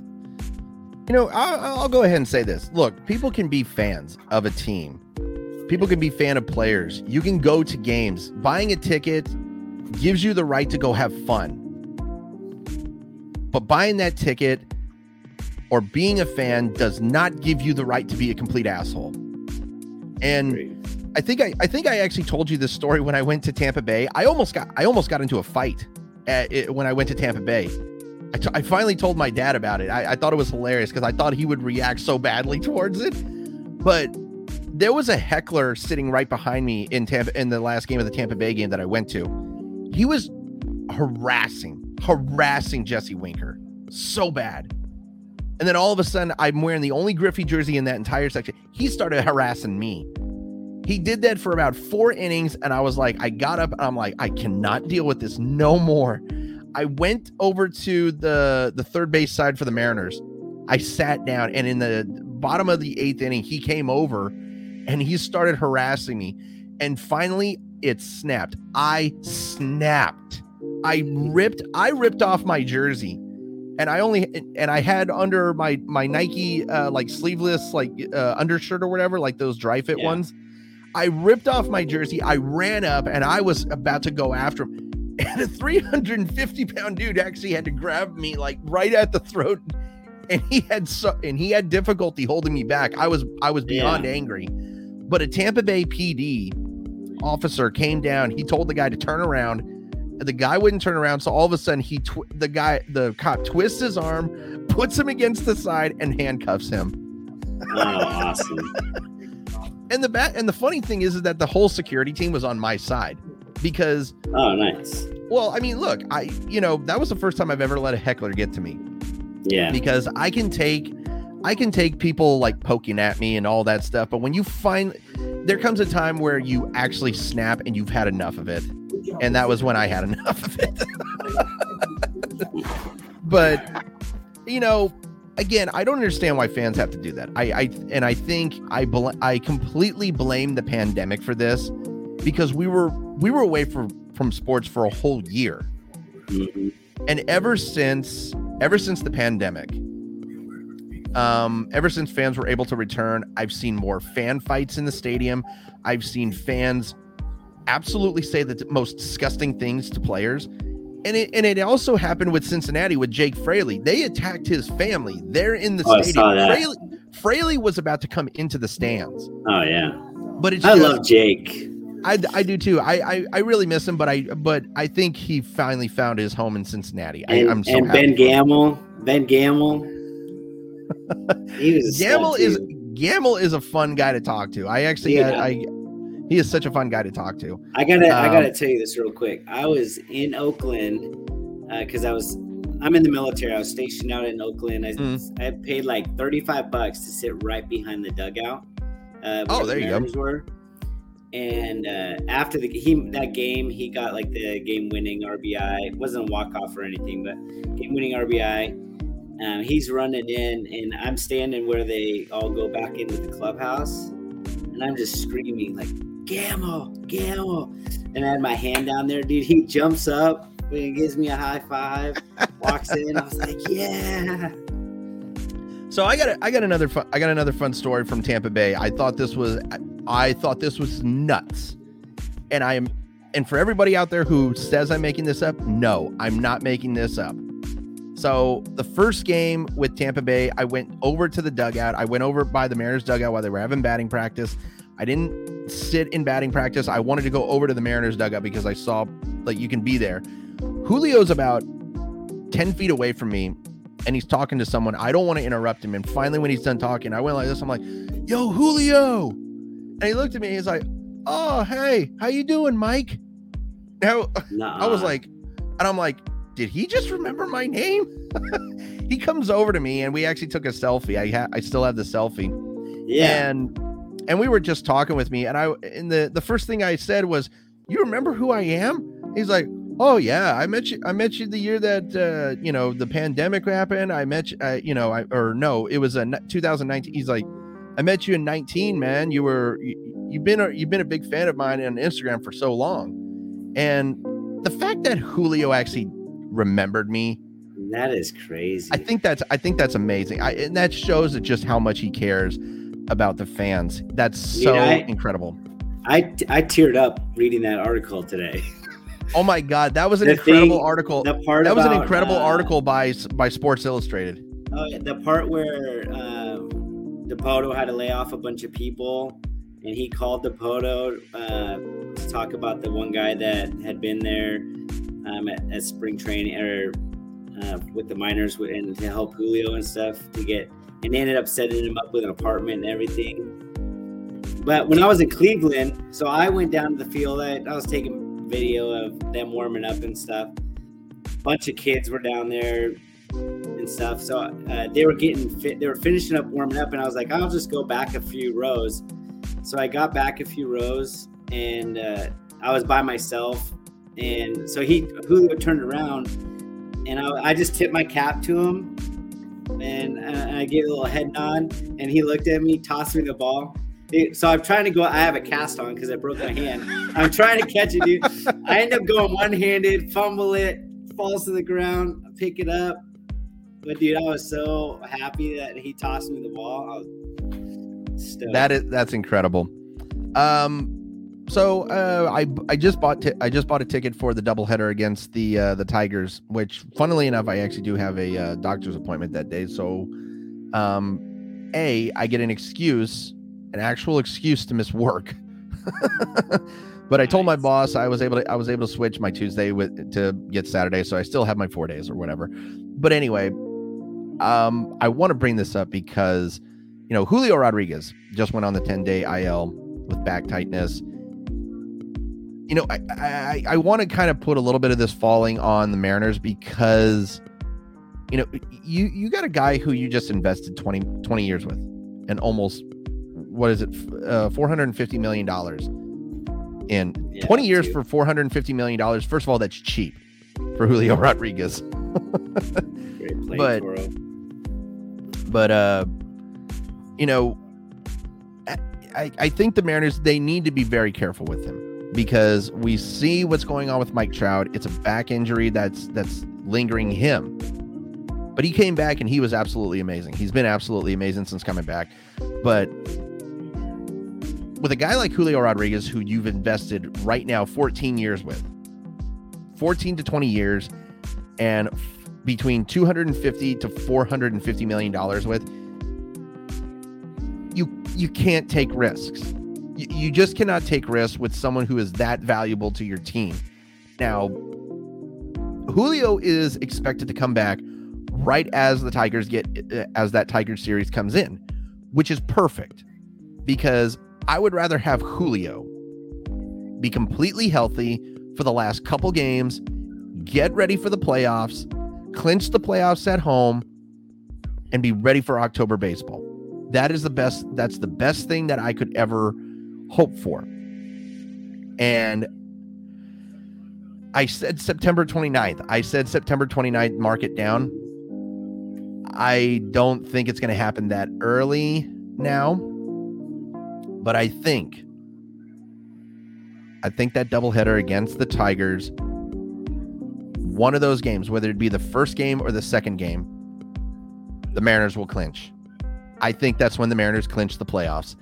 You know, I'll, I'll go ahead and say this. Look, people can be fans of a team. People can be fan of players. You can go to games. Buying a ticket gives you the right to go have fun. but buying that ticket or being a fan does not give you the right to be a complete asshole. And I think I, I think I actually told you this story when I went to Tampa Bay. I almost got I almost got into a fight at, it, when I went to Tampa Bay. I, t- I finally told my dad about it. I, I thought it was hilarious because I thought he would react so badly towards it. But there was a heckler sitting right behind me in Tampa in the last game of the Tampa Bay game that I went to. He was harassing, harassing Jesse Winker so bad. And then all of a sudden, I'm wearing the only Griffey jersey in that entire section. He started harassing me. He did that for about four innings, and I was like, I got up, and I'm like, I cannot deal with this no more. I went over to the the third base side for the Mariners. I sat down, and in the bottom of the eighth inning, he came over, and he started harassing me. And finally, it snapped. I snapped. I ripped. I ripped off my jersey and I only and I had under my my Nike uh, like sleeveless like uh, undershirt or whatever, like those dry fit Yeah. ones. I ripped off my jersey. I ran up and I was about to go after him. And a 350 pound dude actually had to grab me like right at the throat. And he had so and he had difficulty holding me back. I was I was beyond Yeah. angry. But a Tampa Bay PD officer came down. He told the guy to turn around the guy wouldn't turn around so all of a sudden he tw- the guy the cop twists his arm puts him against the side and handcuffs him Oh, awesome. and the bat and the funny thing is, is that the whole security team was on my side because Oh, nice. well i mean look i you know that was the first time i've ever let a heckler get to me Yeah. because i can take i can take people like poking at me and all that stuff but when you find there comes a time where you actually snap and you've had enough of it and that was when I had enough of it. but you know, again, I don't understand why fans have to do that. I, I and I think I bl- I completely blame the pandemic for this because we were we were away from from sports for a whole year, Mhm. and ever since ever since the pandemic. Um, ever since fans were able to return, I've seen more fan fights in the stadium. I've seen fans absolutely say the most disgusting things to players. And it and it also happened with Cincinnati with Jake Fraley. They attacked his family. They're in the Oh, I stadium. saw that. Fraley, Fraley was about to come into the stands, Oh, yeah. but it's I just, love Jake. I, I do too. I, I I really miss him, but I but I think he finally found his home in Cincinnati. And, I'm so and. Ben. Gamel. Ben Gamel. he was a Gamel is. Gamel is a fun guy to talk to. I actually Yeah. I, I he is such a fun guy to talk to. I gotta, I Um, gotta tell you this real quick. I was in Oakland because I was, I'm in the military. I was stationed out in Oakland. I, Mm. I paid like 35 bucks to sit right behind the dugout. Uh, Oh, there the you go. Were. And uh, after the he that game, he got like the game-winning RBI. It wasn't a walk-off or anything, but game-winning RBI. Um, he's running in, and I'm standing where they all go back into the clubhouse, and I'm just screaming like Gamel, Gamel. And I had my hand down there, dude. He jumps up and gives me a high five, walks in. I was like, yeah. So I got a, I got another fun, I got another fun story from Tampa Bay. I thought this was I thought this was nuts. And I am and for everybody out there who says I'm making this up, no, I'm not making this up. So the first game with Tampa Bay, I went over to the dugout. I went over by the Mariners dugout while they were having batting practice. I didn't sit in batting practice. I wanted to go over to the Mariners dugout because I saw like you can be there. Julio's about 10 feet away from me and he's talking to someone. I don't want to interrupt him. And finally, when he's done talking, I went like this. I'm like, "Yo, Julio," and he looked at me. He's like, "Oh, hey, how you doing, Mike?" Now I was like, and I'm like, "Did he just remember my name?" he comes over to me, and we actually took a selfie. I ha- I still have the selfie, yeah. and and we were just talking with me. And I and the the first thing I said was, "You remember who I am?" He's like, Oh yeah, I met you. I met you the year that uh, you know the pandemic happened. I met you. Uh, you know, I or no, it was a 2019. He's like, I met you in 19, man. You were you, you've been a, you've been a big fan of mine on Instagram for so long, and the fact that Julio actually remembered me, That is crazy. I think that's I think that's amazing. I, and that shows just how much he cares about the fans. That's so I- incredible. I I teared up reading that article today. Oh my god, that was an The incredible thing- article. The part That was an incredible uh, article by by Sports Illustrated. Oh, yeah, the part where um, Dipoto had to lay off a bunch of people, and he called Dipoto uh, to talk about the one guy that had been there um, at, at spring training or uh, with the minors and to help Julio and stuff to get, and they ended up setting him up with an apartment and everything. But when I was in Cleveland, so I went down to the field. I, I was taking video of them warming up and stuff. Bunch of kids were down there and stuff. So uh, they were getting fit. They were finishing up warming up, and I was like, I'll just go back a few rows. So I got back a few rows, and uh, I was by myself. And so he Julio turned around, and I, I just tipped my cap to him, and uh, I gave a little head nod, and he looked at me, tossed me the ball. So I'm trying to go. I have a cast on because I broke my hand. I'm trying to catch it, dude. I end up going one-handed, fumble it, falls to the ground, pick it up. But dude, I was so happy that he tossed me the ball. I was stoked. That is that's incredible. Um, so uh, I I just bought ti- I just bought a ticket for the doubleheader against the uh, the Tigers, which funnily enough I actually do have a uh, doctor's appointment that day. So, um, a I get an excuse, an actual excuse to miss work. but I told my boss I was able to I was able to switch my Tuesday with to get Saturday, so I still have my four days or whatever. But anyway, um, I want to bring this up because you know, Julio Rodriguez just went on the 10 day IL with back tightness. You know, I I, I want to kind of put a little bit of this falling on the Mariners because, you know, you you got a guy who you just invested 20, 20 years with and almost, what is it, uh, $450 million in Yeah, 20 years for $450 million. First of all, that's cheap for Julio Rodriguez. But-. But uh you know I, I think the mariners they need to be very careful with him because we see what's going on with mike trout. It's a back injury that's that's lingering him. But he came back and he was absolutely amazing. He's been absolutely amazing since coming back. But with a guy like julio rodriguez who you've invested right now 14 years with 14 to 20 years and between 250 to 450 million dollars with you you can't take risks. You, you just cannot take risks with someone who is that valuable to your team. Now julio is expected to come back right as the tigers get uh, as that tiger series comes in which is perfect because i would rather have julio be completely healthy for the last couple games get ready for the playoffs clinch the playoffs at home and be ready for October baseball. That is the best that's the best thing that I could ever hope for. And I said September 29th. I said September 29th mark it down. I don't think it's going to happen that early now. But I think I think that doubleheader against the Tigers one of those games, whether it be the first game or the second game, the Mariners will clinch. I think that's when the Mariners clinch the playoffs.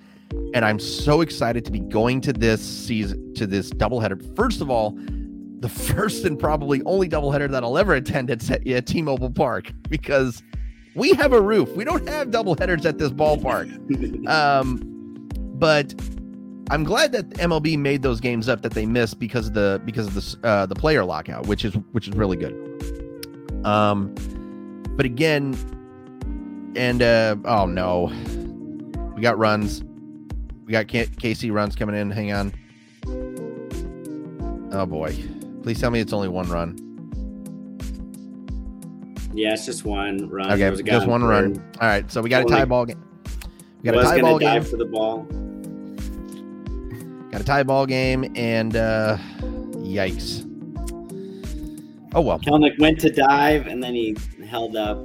And I'm so excited to be going to this season, to this doubleheader. First of all, the first and probably only doubleheader that I'll ever attend at, at T-Mobile Park because we have a roof. We don't have doubleheaders at this ballpark. Um, but I'm glad that MLB made those games up that they missed because of the because of the uh, the player lockout, which is which is really good. Um, but again, and uh, oh no, we got runs. We got K- KC runs coming in. Hang on. Oh boy, please tell me it's only one run. yeah, it's just one run. Okay, just one run. All right, so we got a tie ball game. We got a tie ball dive game. for the ball. Got a tie ball game, and uh, yikes. Oh well. Kelenic went to dive and then he held up.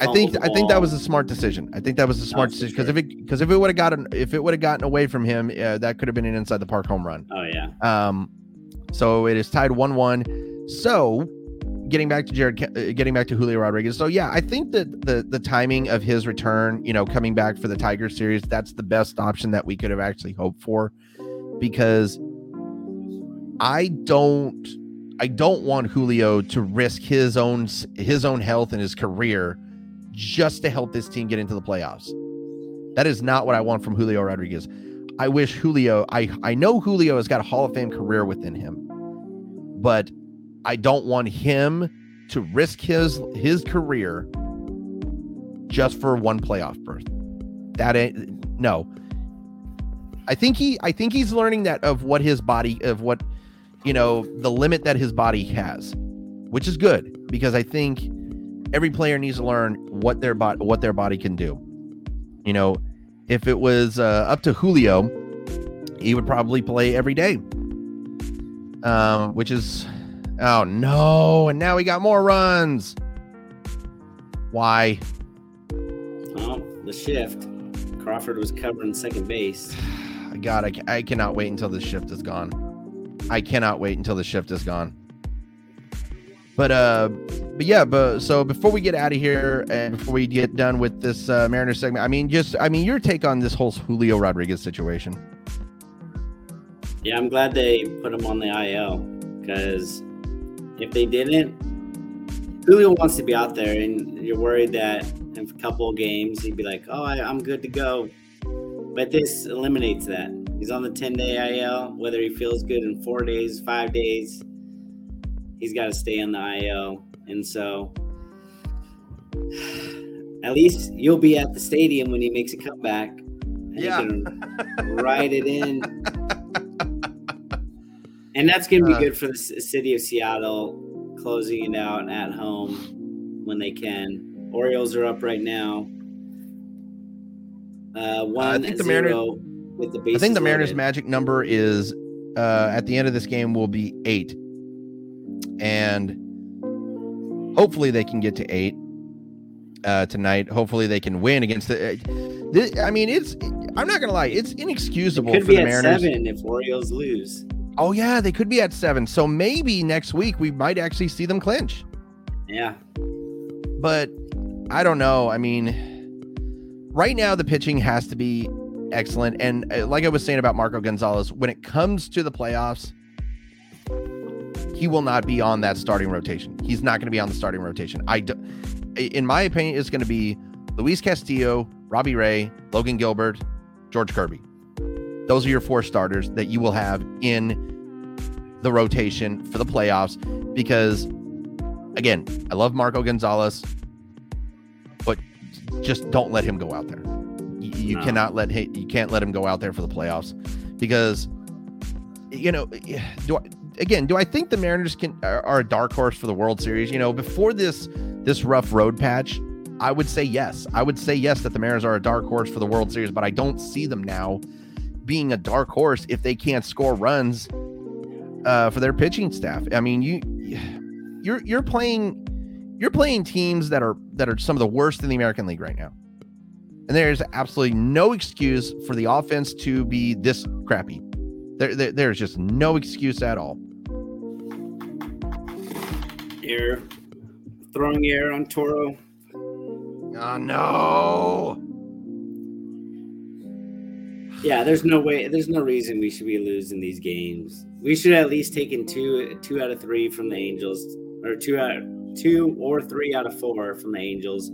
I think I think that was a smart decision. I think that was a smart for decision because if it because if it would have gotten if it would have gotten away from him, uh, that could have been an inside the park home run. Oh yeah. Um, so it is tied one one. So getting back to Jared, uh, getting back to Julio Rodriguez. So yeah, I think that the the timing of his return, you know, coming back for the Tiger series, that's the best option that we could have actually hoped for, because I don't I don't want Julio to risk his own his own health and his career just to help this team get into the playoffs. That is not what I want from Julio Rodriguez. I wish Julio, I, I know Julio has got a Hall of Fame career within him, but I don't want him to risk his his career just for one playoff berth. That ain't no. I think he I think he's learning that of what his body of what you know the limit that his body has, which is good because I think every player needs to learn what their body what their body can do. You know, if it was uh, up to Julio, he would probably play every day. Um, which is oh no, and now we got more runs. Why? Oh, the shift. Crawford was covering second base. God, I, I cannot wait until the shift is gone. I cannot wait until the shift is gone. But uh, but yeah, but so before we get out of here and before we get done with this uh, Mariners segment, I mean, just I mean, your take on this whole Julio Rodriguez situation. Yeah, I'm glad they put him on the IL because if they didn't, Julio wants to be out there, and you're worried that in a couple of games he'd be like, "Oh, I, I'm good to go." But this eliminates that. He's on the 10 day IL, whether he feels good in four days, five days, he's got to stay on the IL. And so at least you'll be at the stadium when he makes a comeback. And yeah. You can write it in. And that's going to be Uh. good for the city of Seattle closing it out at home when they can. Orioles are up right now. Uh, one think the zero with the I think the Mariners' loaded. magic number is uh, at the end of this game will be eight, and hopefully they can get to eight uh, tonight. Hopefully they can win against the. Uh, thi- I mean, it's. I'm not gonna lie, it's inexcusable could for be the at Mariners. seven if Orioles lose. Oh yeah, they could be at seven. So maybe next week we might actually see them clinch. Yeah, But I don't know. I mean, right now the pitching has to be excellent. And uh, like I was saying about Marco Gonzalez, when it comes to the playoffs, he will not be on that starting rotation. He's not going to be on the starting rotation. I, do, in my opinion, it's going to be Luis Castillo, Robbie Ray, Logan Gilbert, George Kirby. Those are your four starters that you will have in the rotation for the playoffs because again, I love Marco Gonzalez, just don't let him go out there. You, you No. cannot let him, you can't let him go out there for the playoffs because you know do I, again do I think the Mariners can are, are a dark horse for the World Series? You know, before this this rough road patch, I would say yes. I would say yes that the Mariners are a dark horse for the World Series, but I don't see them now being a dark horse if they can't score runs uh, for their pitching staff. I mean, you you're you're playing you're playing teams that are that are some of the worst in the American League right now. And there's absolutely no excuse for the offense to be this crappy. There, there there's just no excuse at all. air throwing air on Toro. Oh no. Yeah, there's no way. There's no reason we should be losing these games. We should at least taken two two out of three from the Angels, or two out two or three out of four from the Angels,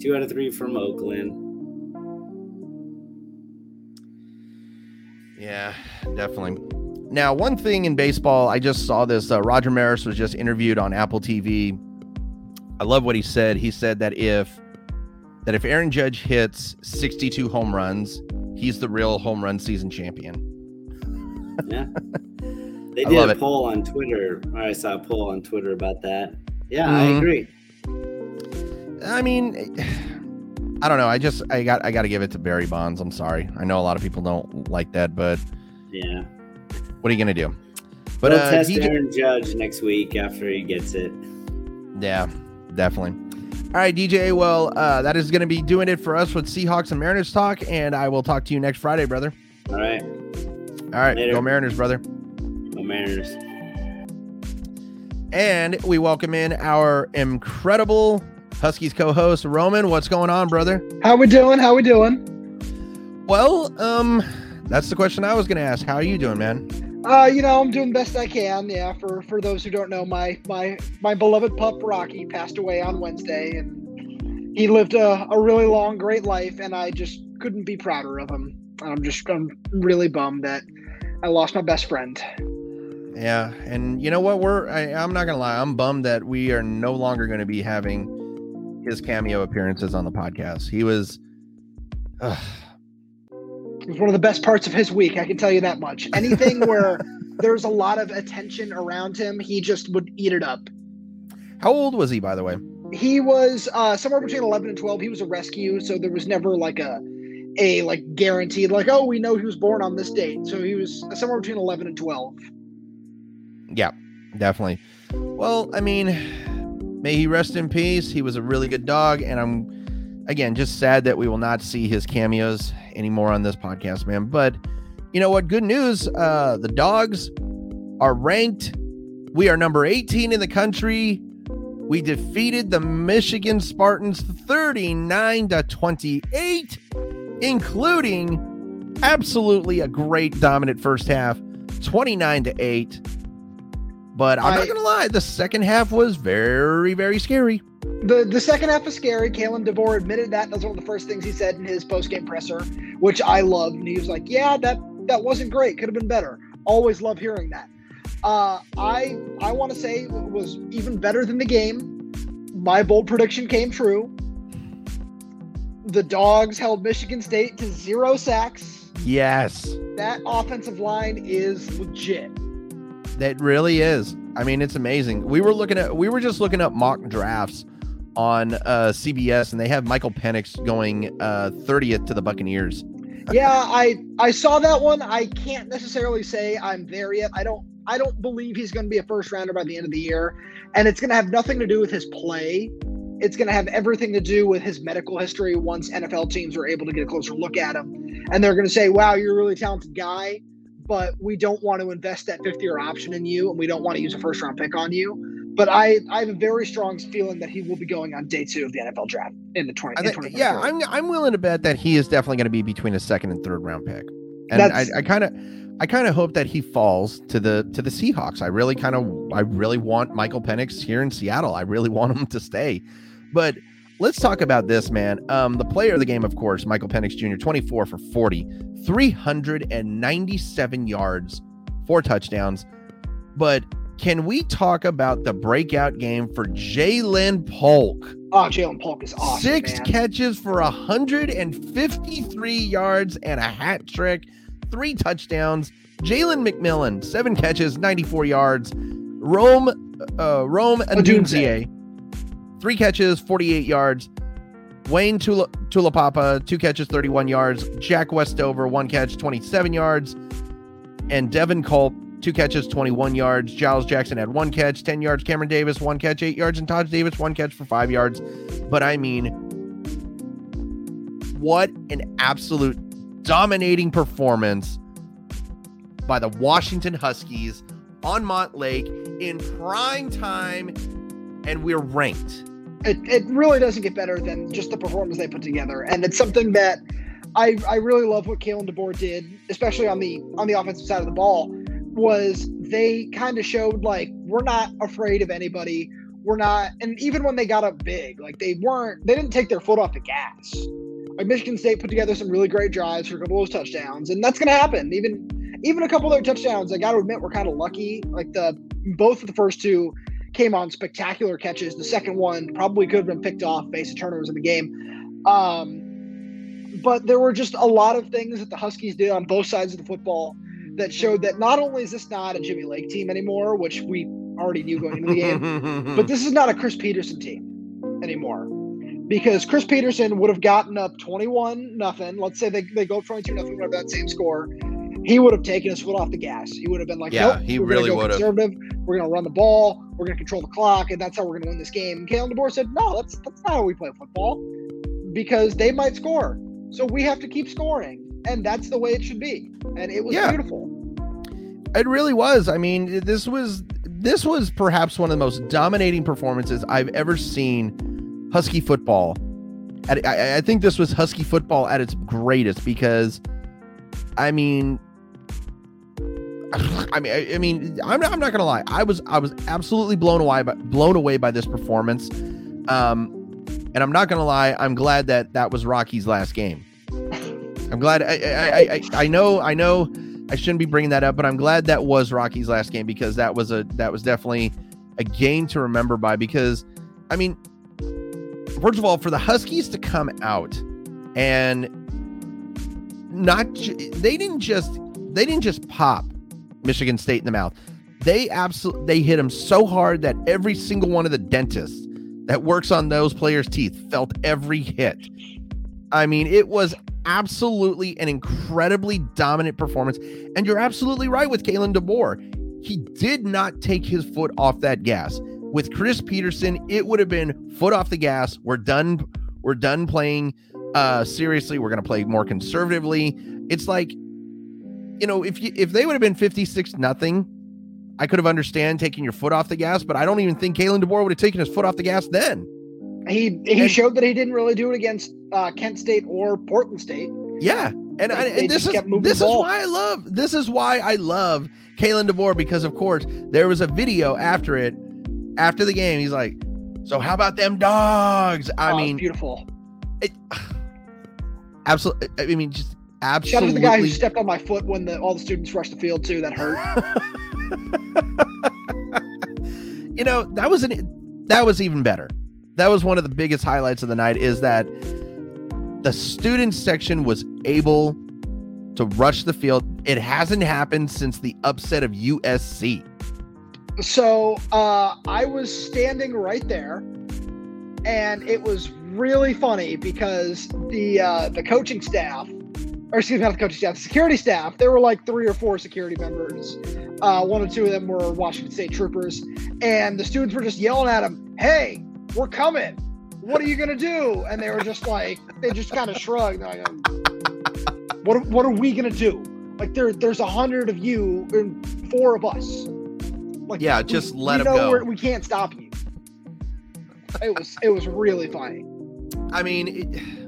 two out of three from Oakland. Yeah, definitely. Now, one thing in baseball, I just saw this. Uh, Roger Maris was just interviewed on Apple TV. I love what he said. He said that if that if Aaron Judge hits 62 home runs, he's the real home run season champion. Yeah, they did a it. poll on Twitter. I saw a poll on Twitter about that. Yeah, I Mhm. agree. I mean, I don't know. I just I got I got to give it to Barry Bonds. I'm sorry. I know a lot of people don't like that, but Yeah, what are you gonna do? But we'll uh, test DJ Aaron Judge next week after he gets it. Yeah, definitely. All right, DJ. Well, uh, that is going to be doing it for us with Seahawks and Mariners talk, and I will talk to you next Friday, brother. All right, All right, Later. go Mariners, brother. go Mariners. And we welcome in our incredible Huskies co-host Roman. What's going on, brother? How we doing? How we doing? Well, um, that's the question I was going to ask. How are you doing, man? Uh, you know, I'm doing the best I can. Yeah, for for those who don't know, my my my beloved pup Rocky passed away on Wednesday, and he lived a, a really long, great life, and I just couldn't be prouder of him. I'm just I'm really bummed that I lost my best friend. Yeah, and you know what? We're I, I'm not gonna lie. I'm bummed that we are no longer going to be having his cameo appearances on the podcast. He was. Uh, it was one of the best parts of his week. I can tell you that much. Anything where there's a lot of attention around him, he just would eat it up. How old was he, by the way? He was uh, somewhere between 11 and 12. He was a rescue, so there was never like a a like guaranteed like oh we know he was born on this date. So he was somewhere between 11 and 12. Yeah, definitely. Well, I mean, may he rest in peace. He was a really good dog, and I'm again just sad that we will not see his cameos anymore on this podcast, man. But you know what? Good news. Uh, the dogs are ranked. We are number 18 in the country. We defeated the Michigan Spartans 39 to 28, including absolutely a great dominant first half, 29 to 8. But I'm I, not gonna lie, the second half was very, very scary. The the second half was scary. Kalen DeBoer admitted that. That was one of the first things he said in his post game presser, which I loved. And he was like, "Yeah, that that wasn't great. Could have been better." Always love hearing that. Uh, I I want to say it was even better than the game. My bold prediction came true. The dogs held Michigan State to zero sacks. Yes. That offensive line is legit. That really is. I mean, it's amazing. We were looking at we were just looking up mock drafts on uh, CBS, and they have Michael Penix going uh, 30th to the Buccaneers. yeah, I I saw that one. I can't necessarily say I'm there yet. I don't I don't believe he's going to be a first rounder by the end of the year, and it's going to have nothing to do with his play. It's going to have everything to do with his medical history. Once NFL teams are able to get a closer look at him, and they're going to say, "Wow, you're a really talented guy." But we don't want to invest that 50 year option in you and we don't want to use a first round pick on you. But I, I have a very strong feeling that he will be going on day two of the NFL draft in the 20. Think, yeah, I'm, I'm willing to bet that he is definitely going to be between a second and third round pick. And I kind of, I kind of hope that he falls to the to the Seahawks. I really kind of, I really want Michael Penix here in Seattle. I really want him to stay. But let's talk about this, man. Um, the player of the game, of course, Michael Penix Jr., 24 for 40, 397 yards, four touchdowns. But can we talk about the breakout game for Ja'Lynn Polk? Oh, Ja'Lynn Polk is awesome. Six man. catches for 153 yards and a hat trick, three touchdowns. Jalen McMillan, seven catches, 94 yards. Rome, uh, Rome Odunze, three catches, 48 yards. Wayne Tula, Taulapapa, two catches, 31 yards. Jack Westover, one catch, 27 yards. And Devin Culp, two catches, 21 yards. Giles Jackson had one catch, 10 yards. Cameron Davis, one catch, eight yards. And Todd Davis, one catch for five yards. But I mean, what an absolute dominating performance by the Washington Huskies on Montlake in prime time. And we're ranked it, it really doesn't get better than just the performance they put together. And it's something that I, I really love what Kalen DeBoer did, especially on the on the offensive side of the ball, was they kind of showed like we're not afraid of anybody. We're not, and even when they got up big, like they weren't, they didn't take their foot off the gas. Like Michigan State put together some really great drives for a couple of those touchdowns, and that's going to happen. Even even a couple of their touchdowns, I got to admit, we're kind of lucky. Like the both of the first two came on spectacular catches. The second one probably could have been picked off base of turnovers in the game. Um, but there were just a lot of things that the Huskies did on both sides of the football that showed that not only is this not a Jimmy Lake team anymore, which we already knew going into the game, but this is not a Chris Petersen team anymore. Because Chris Petersen would have gotten up 21 nothing. Let's say they, they go 22 nothing, whatever that same score he would have taken his foot off the gas. He would have been like, yeah, nope, he really would have. We're going to run the ball. We're going to control the clock, and that's how we're going to win this game. And Kalen DeBoer said, no, that's that's not how we play football, because they might score, so we have to keep scoring, and that's the way it should be. And it was yeah. beautiful. It really was. I mean, this was this was perhaps one of the most dominating performances I've ever seen Husky football. I, I think this was Husky football at its greatest because, I mean, I mean, I, I mean, I'm not, I'm not gonna lie. I was I was absolutely blown away by blown away by this performance. Um, and I'm not gonna lie. I'm glad that that was Rocky's last game. I'm glad. I I, I, I know I know I shouldn't be bringing that up, but I'm glad that was Rocky's last game because that was a that was definitely a game to remember by. Because I mean, first of all, for the Huskies to come out and not they didn't just they didn't just pop Michigan State in the mouth. They absolutely they hit him so hard that every single one of the dentists that works on those players' teeth felt every hit. I mean, it was absolutely an incredibly dominant performance. And you're absolutely right with Kalen DeBoer. He did not take his foot off that gas. With Chris Petersen, it would have been foot off the gas. We're done. We're done playing uh seriously. We're gonna play more conservatively. It's like, you know, if you if they would have been 56 nothing, I could have understand taking your foot off the gas, but I don't even think Kalen DeBoer would have taken his foot off the gas then. He he and, showed that he didn't really do it against uh, Kent State or Portland State. Yeah, and, they, I, and this is this is why I love this is why I love Kalen DeBoer because of course there was a video after it after the game. He's like, "So how about them dogs?" I oh, mean, beautiful. It, absolutely. I mean, just absolutely. Shout out to the guy who stepped on my foot when the, all the students rushed the field too. That hurt. you know that was an that was even better that was one of the biggest highlights of the night is that the student section was able to rush the field. It hasn't happened since the upset of USC. So uh, I was standing right there, and it was really funny because the uh, the coaching staff, or excuse me, not the coaching staff, the security staff, there were like three or four security members. Uh, one or two of them were Washington State troopers, and the students were just yelling at them, "Hey, we're coming. What are you gonna do? And they were just like, they just kind of shrugged. Like, what what are we gonna do? Like there there's a hundred of you and four of us. Like yeah, just we, let we them go. We can't stop you. It was it was really funny. I mean. It,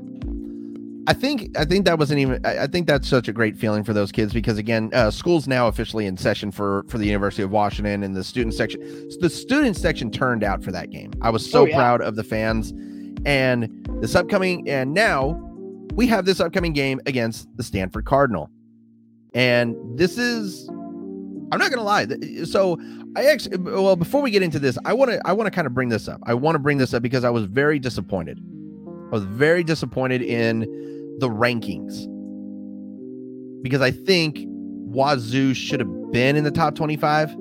I think I think that wasn't even. I think that's such a great feeling for those kids because again, uh, school's now officially in session for for the University of Washington and the student section. The student section turned out for that game. I was so oh, yeah. proud of the fans, and this upcoming and now we have this upcoming game against the Stanford Cardinal, and this is. I'm not gonna lie. So I actually, well, before we get into this, I want to I want to kind of bring this up. I want to bring this up because I was very disappointed. I was very disappointed in the rankings because I think Wazoo should have been in the top 25.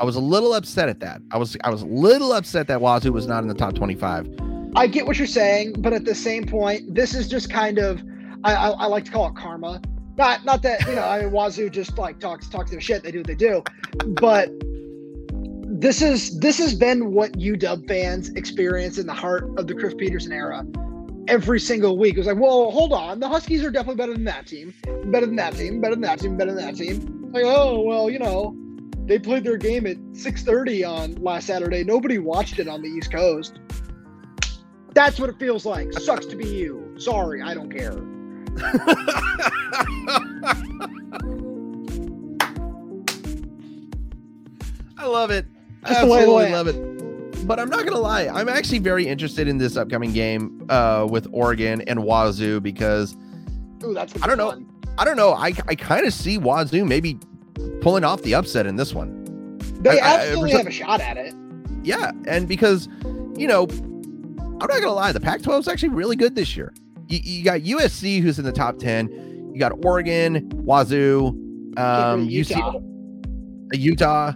I was a little upset at that. I was I was a little upset that Wazoo was not in the top 25. I get what you're saying, but at the same point, this is just kind of I, I, I like to call it karma. Not not that you know I mean Wazoo just like talks talks their shit. They do what they do, but this is this has been what UW fans experience in the heart of the Chris Petersen era every single week. It was like, well, hold on, the Huskies are definitely better than that team, better than that team, better than that team, better than that team. Like, oh well, you know, they played their game at 6:30 on last Saturday. Nobody watched it on the East Coast. That's what it feels like. Sucks to be you. Sorry, I don't care. I love it. Just Absolutely love it but I'm not gonna lie. I'm actually very interested in this upcoming game uh, with Oregon and Wazoo because Ooh, that's I don't know. Fun. I don't know. I I kind of see Wazoo maybe pulling off the upset in this one. They I, absolutely I, have a shot at it. Yeah, and because you know, I'm not gonna lie, the Pac-12 is actually really good this year. You, you, got USC who's in the top ten. You got Oregon, Wazoo, um, Utah. UC, Utah,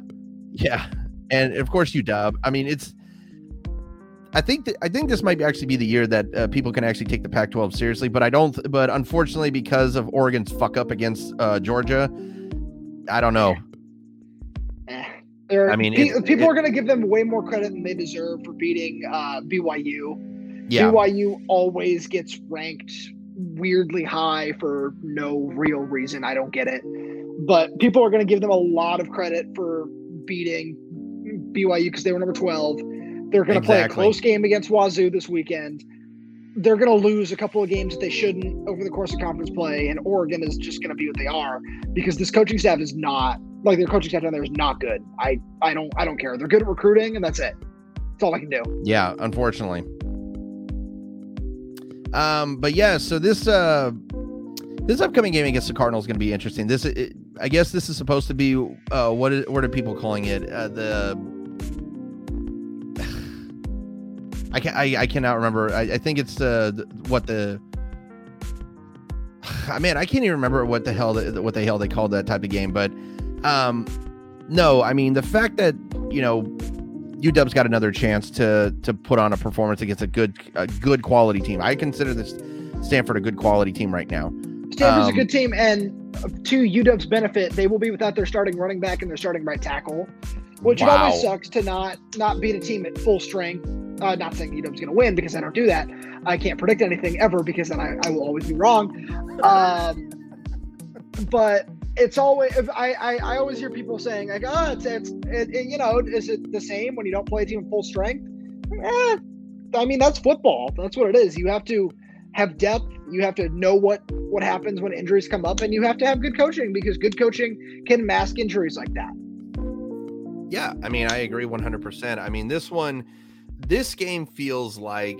yeah, and of course UW. I mean, it's I think that, I think this might actually be the year that uh, people can actually take the Pac-12 seriously, but I don't. But unfortunately, because of Oregon's fuck up against uh, Georgia, I don't know. I mean, it, people it, are going to give them way more credit than they deserve for beating uh, BYU. Yeah. BYU always gets ranked weirdly high for no real reason. I don't get it, but people are going to give them a lot of credit for beating BYU because they were number twelve they're going to exactly. play a close game against Wazoo this weekend. They're going to lose a couple of games that they shouldn't over the course of conference play, and Oregon is just going to be what they are because this coaching staff is not like their coaching staff down there is not good. I I don't I don't care. They're good at recruiting, and that's it. That's all I can do. Yeah, unfortunately. Um, but yeah, so this uh this upcoming game against the Cardinals is going to be interesting. This, it, I guess, this is supposed to be uh, what? Is, what are people calling it? Uh, the I can I, I cannot remember. I, I think it's uh, the what the. I mean, I can't even remember what the hell the, what the hell they called that type of game, but um, no, I mean the fact that you know UW's got another chance to to put on a performance against a good a good quality team. I consider this Stanford a good quality team right now. Stanford's um, a good team, and to UW's benefit, they will be without their starting running back and their starting right tackle, which wow. it always sucks to not not beat a team at full strength. Uh, not saying UW's going to win because I don't do that. I can't predict anything ever because then I, I will always be wrong. Um, but it's always I, I, I always hear people saying like oh it's it's it, it, you know is it the same when you don't play a team full strength? Eh, I mean that's football. That's what it is. You have to have depth. You have to know what what happens when injuries come up, and you have to have good coaching because good coaching can mask injuries like that. Yeah, I mean I agree 100%. I mean this one this game feels like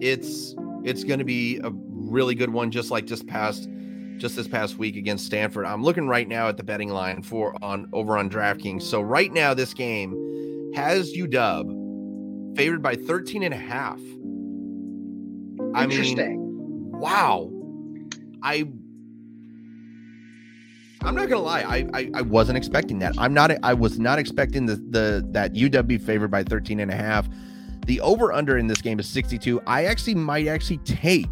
it's it's going to be a really good one just like just past just this past week against Stanford. I'm looking right now at the betting line for on over on DraftKings. So right now this game has UW favored by 13 and a half. I mean, wow. I I'm not gonna lie, I, I, I wasn't expecting that. I'm not I was not expecting the the that UW favored by 13 and a half. The over under in this game is 62. I actually might actually take.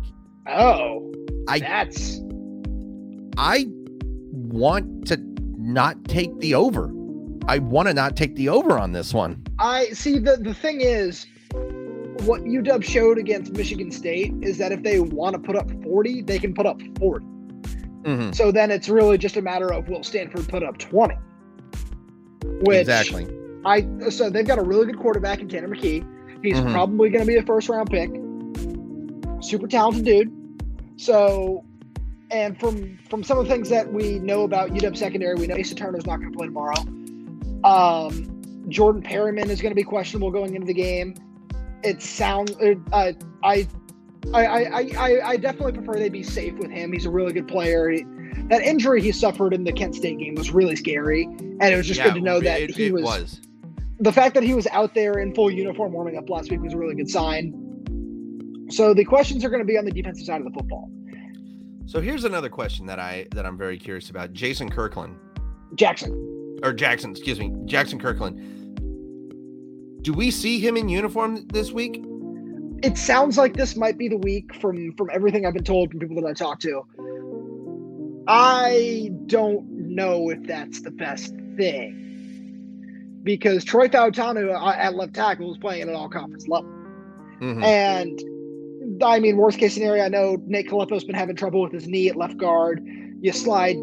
Oh, I that's I want to not take the over. I want to not take the over on this one. I see the the thing is what UW showed against Michigan State is that if they want to put up 40, they can put up 40. Mm-hmm. So then it's really just a matter of will Stanford put up 20? Which exactly. I so they've got a really good quarterback in Tanner McKee. He's mm-hmm. probably going to be a first round pick. Super talented dude. So and from from some of the things that we know about UW secondary, we know Asa Turner's not going to play tomorrow. Um, Jordan Perryman is going to be questionable going into the game. It sounds uh, I, I, I I I definitely prefer they be safe with him. He's a really good player. He, that injury he suffered in the Kent State game was really scary, and it was just yeah, good to know that it, he it was, was. The fact that he was out there in full uniform warming up last week was a really good sign. So the questions are going to be on the defensive side of the football. So here's another question that I that I'm very curious about. Jason Kirkland. Jackson. Or Jackson, excuse me. Jackson Kirkland. Do we see him in uniform this week? It sounds like this might be the week from from everything I've been told from people that I talked to. I don't know if that's the best thing. Because Troy Fautanu uh, at left tackle is playing at an all conference level. Mm-hmm. And I mean, worst case scenario, I know Nate Kalepo's been having trouble with his knee at left guard. You slide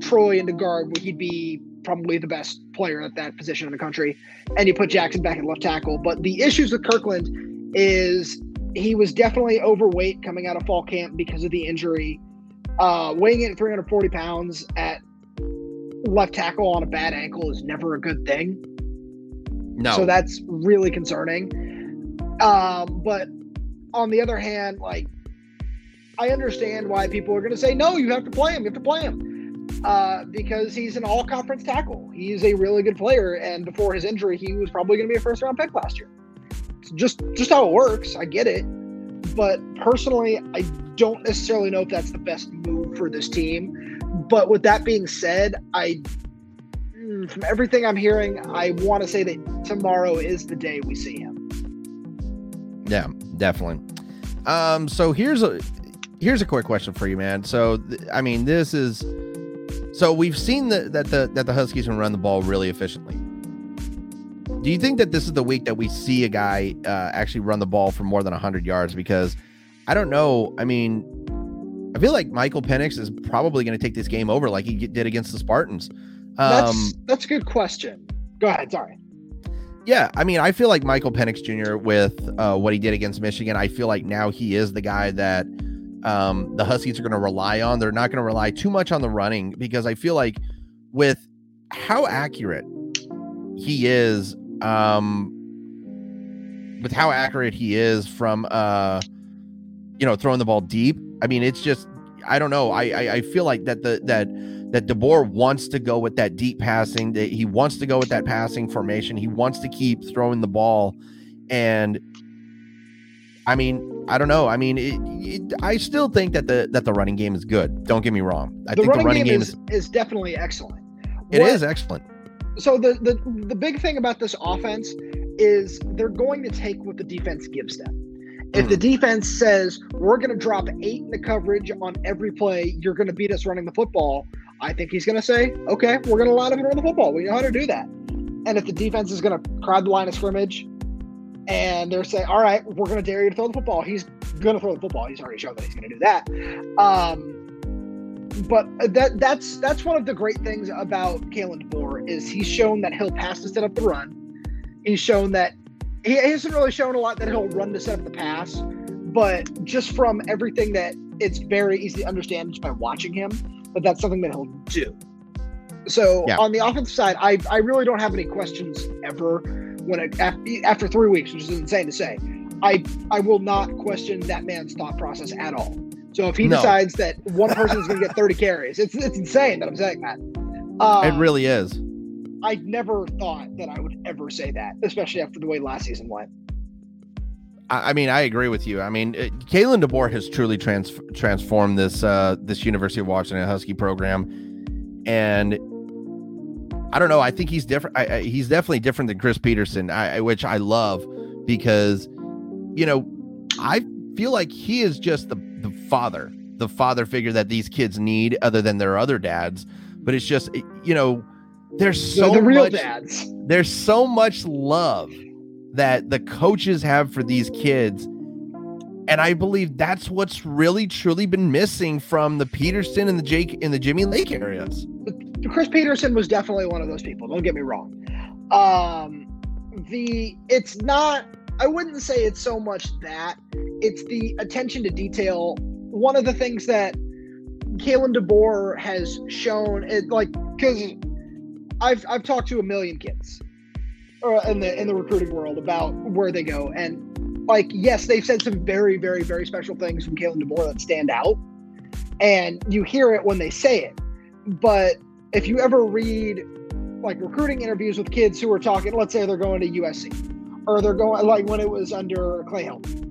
Troy into guard, where he'd be probably the best player at that position in the country, and you put Jackson back at left tackle. But the issues with Kirkland is he was definitely overweight coming out of fall camp because of the injury. Uh, weighing in at 340 pounds at left tackle on a bad ankle is never a good thing. No. So that's really concerning. Um, but on the other hand, like I understand why people are going to say no. You have to play him. You have to play him uh, because he's an all-conference tackle. He's a really good player, and before his injury, he was probably going to be a first-round pick last year. Just just how it works. I get it, but personally, I don't necessarily know if that's the best move for this team. But with that being said, I mm, from everything I'm hearing, I want to say that tomorrow is the day we see him. Yeah, definitely. Um, so here's a here's a quick question for you, man. So I mean, this is so we've seen that that the that the Huskies can run the ball really efficiently. Do you think that this is the week that we see a guy uh, actually run the ball for more than 100 yards? Because I don't know. I mean, I feel like Michael Penix is probably going to take this game over like he did against the Spartans. Um, that's that's a good question. Go ahead. Sorry. Yeah, I mean, I feel like Michael Penix Jr. with uh, what he did against Michigan. I feel like now he is the guy that um, the Huskies are going to rely on. They're not going to rely too much on the running because I feel like with how accurate he is um with how accurate he is from uh you know throwing the ball deep i mean it's just i don't know. I i, I feel like that the that that DeBoer wants to go with that deep passing that he wants to go with that passing formation. He wants to keep throwing the ball. And i mean i don't know. I mean it, it, i still think that the that the running game is good. Don't get me wrong. I the think running the running game, game, is, is, definitely excellent. it What- is excellent So the, the the big thing about this offense is they're going to take what the defense gives them. If the defense says we're going to drop eight in the coverage on every play, you're going to beat us running the football. I think he's going to say, okay, we're going to line up and run the football. We know how to do that. And if the defense is going to crowd the line of scrimmage and they're saying, all right, we're going to dare you to throw the football, he's going to throw the football. He's already shown that he's going to do that. Um, but that that's that's one of the great things about Kalen DeBoer is he's shown that he'll pass to set up the run. He's shown that he hasn't really shown a lot that he'll run to set up the pass, but just from everything that it's very easy to understand just by watching him that that's something that he'll do. So Yeah. on the offensive side, I I really don't have any questions ever when it, after three weeks, which is insane to say. I I will not question that man's thought process at all. So if he No. decides that one person is going to get 30 carries, it's it's insane that I'm saying that. Um, it really is I never thought that I would ever say that, especially after the way last season went. I I mean, I agree with you. I mean, uh, Kalen DeBoer has truly trans- transformed this uh, this University of Washington Husky program, and I don't know. I think he's different. I, I, he's definitely different than Chris Petersen, I, which I love because, you know, I feel like he is just the father, the father figure that these kids need, other than their other dads. But it's just, you know, there's so the, much dads. there's so much love that the coaches have for these kids and i believe that's what's really truly been missing from the petersen and the jake in the jimmy lake areas Chris Petersen was definitely one of those people. Don't get me wrong. Um, the it's not. I wouldn't say it's so much that it's the attention to detail. One of the things that Kalen DeBoer has shown, it like because I've I've talked to a million kids uh, in the in the recruiting world about where they go, and like yes, they've said some very very very special things from Kalen DeBoer that stand out, and you hear it when they say it. But if you ever read like recruiting interviews with kids who are talking, let's say they're going to USC, or they're going like when it was under Clay Helton,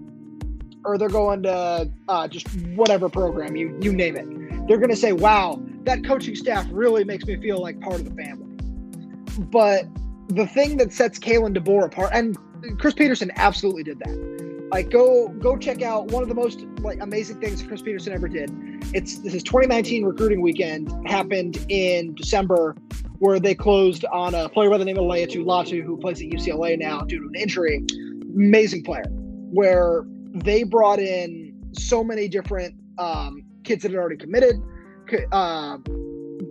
or they're going to uh, just whatever program you you name it, they're going to say, "Wow, that coaching staff really makes me feel like part of the family." But the thing that sets Kalen DeBoer apart, and Chris Petersen absolutely did that. Like, go go check out one of the most like amazing things Chris Petersen ever did. It's this is 2019 recruiting weekend happened in December, where they closed on a player by the name of Laiatu Latu, who plays at UCLA now due to an injury. Amazing player, where they brought in so many different um, kids that had already committed, uh,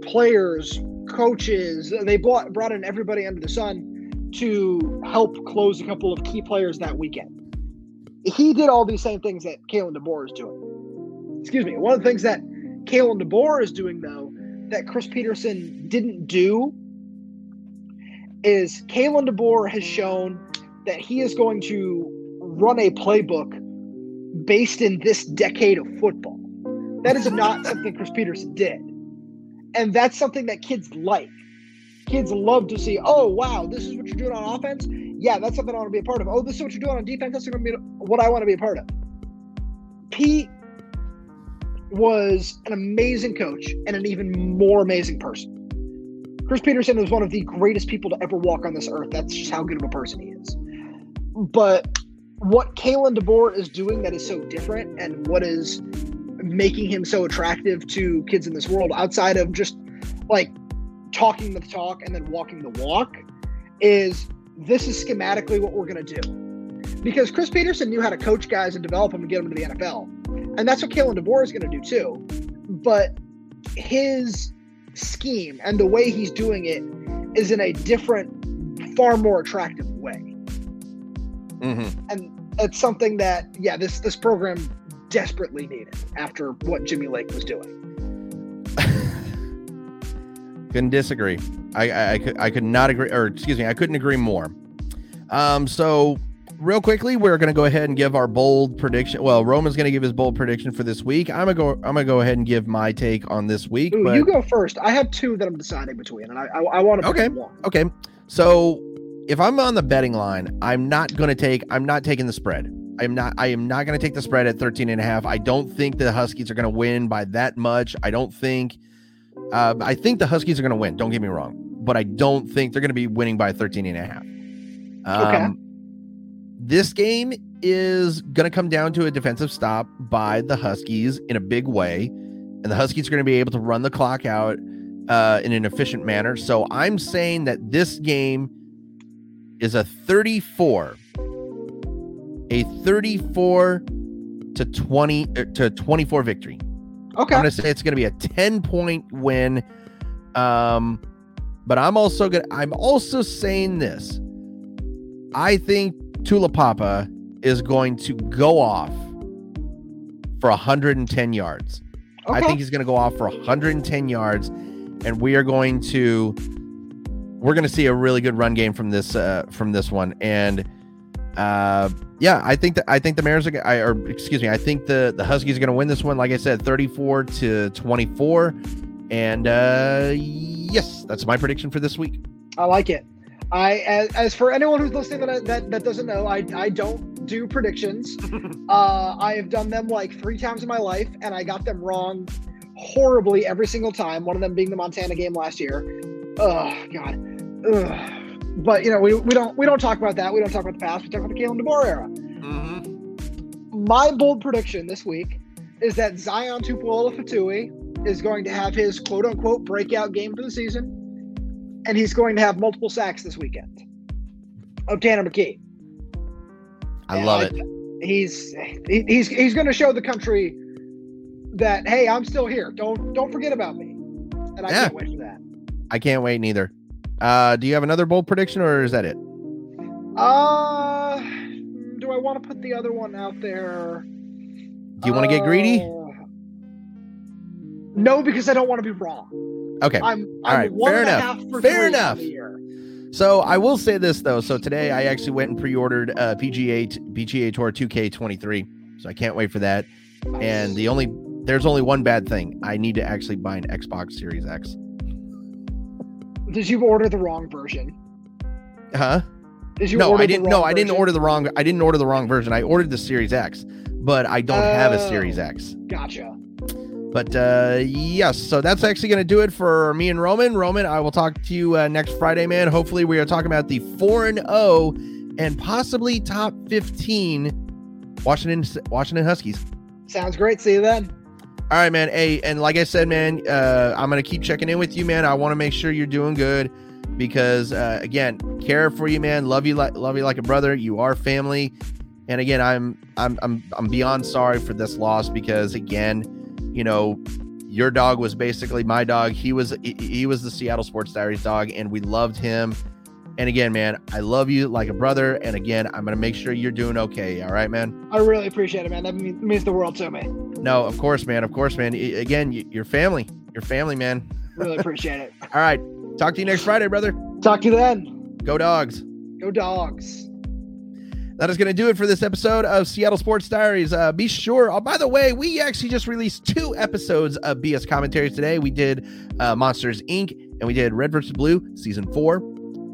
players, coaches. They brought brought in everybody under the sun to help close a couple of key players that weekend. He did all these same things that Kalen DeBoer is doing. Excuse me. One of the things that Kalen DeBoer is doing, though, that Chris Petersen didn't do, is Kalen DeBoer has shown that he is going to run a playbook based in this decade of football. That is not something Chris Petersen did. And that's something that kids like. Kids love to see, oh, wow, this is what you're doing on offense. Yeah, that's something I want to be a part of. Oh, this is what you're doing on defense. That's going to be what I want to be a part of. Pete was an amazing coach and an even more amazing person. Chris Petersen is one of the greatest people to ever walk on this earth. That's just how good of a person he is. But what Kalen DeBoer is doing that is so different and what is making him so attractive to kids in this world outside of just like talking the talk and then walking the walk is this is schematically what we're going to do. Because Chris Petersen knew how to coach guys and develop them and get them to the NFL. And that's what Kalen DeBoer is going to do too. But his scheme and the way he's doing it is in a different, far more attractive. Mm-hmm. And it's something that, yeah, this this program desperately needed after what Jimmy Lake was doing. Couldn't disagree. I, I, I could I could not agree, or excuse me, I couldn't agree more. Um, so real quickly, we're gonna go ahead and give our bold prediction. Well, Roman's gonna give his bold prediction for this week. I'm gonna go. I'm gonna go ahead and give my take on this week. Ooh, but you go first. I have two that I'm deciding between, and I I, I want to Okay. pick one. okay, so if I'm on the betting line, I'm not gonna take. I'm not taking the spread. I'm not. I am not gonna take the spread at 13 and a half. I don't think the Huskies are gonna win by that much. I don't think. Uh, I think the Huskies are gonna win. Don't get me wrong, but I don't think they're gonna be winning by 13 and a half. Um, Okay. This game is going to come down to a defensive stop by the Huskies in a big way. And the Huskies are going to be able to run the clock out uh, in an efficient manner. So I'm saying that this game is a 34, a 34 to 20 er, to 24 victory. Okay. I'm gonna say it's gonna be a 10 point win. Um, but I'm also gonna I'm also saying this. I think Taulapapa is going to go off for 110 yards. I think he's gonna go off for 110 yards, and we are going to we're gonna see a really good run game from this uh from this one. And uh yeah, I think that I think the Mariners are gonna, I, or excuse me, I think the the Huskies are going to win this one. Like I said, 34 to 24. And uh yes, that's my prediction for this week. I like it. I as, as for anyone who's listening that, that that doesn't know, I I don't do predictions. uh, I have done them like three times in my life, and I got them wrong horribly every single time. One of them being the Montana game last year. Oh God. Ugh. But you know we, we don't we don't talk about that. We don't talk about the past. We talk about the Kalen DeBoer era. Mm-hmm. My bold prediction this week is that Zion Tupuola Fetui is going to have his quote unquote breakout game for the season, and he's going to have multiple sacks this weekend. Of Tanner McKee. I Yeah, love I- it. He's he- he's he's going to show the country that hey, I'm still here. Don't don't forget about me. And I Yeah. can't wait for that. I can't wait neither. Uh do you have another bold prediction or is that it? Uh, do I want to put the other one out there? Do you want to get greedy? Uh, No, because I don't want to be wrong. Okay. I'm, All I'm right, one fair enough. Fair enough. So I will say this though. So today I actually went and pre-ordered uh PGA PGA Tour 2K23. So I can't wait for that. And the only there's only one bad thing. I need to actually buy an Xbox Series X. Did you order the wrong version? Huh? Did you No, I didn't. No, I didn't order the wrong. I didn't order the wrong version. I ordered the Series X, but I don't have a Oh. Series X. Gotcha. But uh yes, so that's actually going to do it for me and Roman. Roman, I will talk to you uh, next Friday, man. Hopefully, we are talking about the four and zero and possibly top fifteen Washington Washington Huskies. Sounds great. See you then. All right, man. Hey, and like I said, man, uh, I'm gonna keep checking in with you, man. I want to make sure you're doing good because, uh, again, care for you, man. Love you like love you like a brother. You are family, and again, I'm I'm I'm I'm beyond sorry for this loss because, again, you know, your dog was basically my dog. He was he, he was the Seattle Sports Diaries dog, and we loved him. And again, man, I love you like a brother. And again, I'm gonna make sure you're doing okay. All right, man. I really appreciate it, man. That means, means the world to me. No, of course, man. Of course, man. I- Again, y- your family, your family, man. Really appreciate it. All right. Talk to you next Friday, brother. Talk to you then. Go dogs. Go dogs. That is going to do it for this episode of Seattle Sports Diaries. Uh, be sure. Oh, by the way, we actually just released two episodes of BS commentaries today. We did uh, Monsters Inc. and we did Red vs. Blue season four.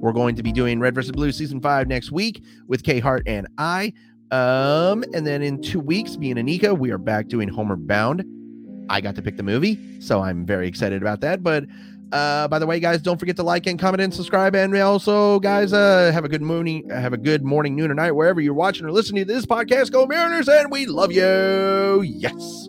We're going to be doing Red versus Blue season five next week with K Hart and I. Um, and then in two weeks, me and Anika, we are back doing Homeward Bound. I got to pick the movie, so I'm very excited about that. But uh, by the way, guys, don't forget to like and comment and subscribe. And also, guys, uh, have a good morning, have a good morning, noon, or night, wherever you're watching or listening to this podcast. Go Mariners, and we love you. Yes.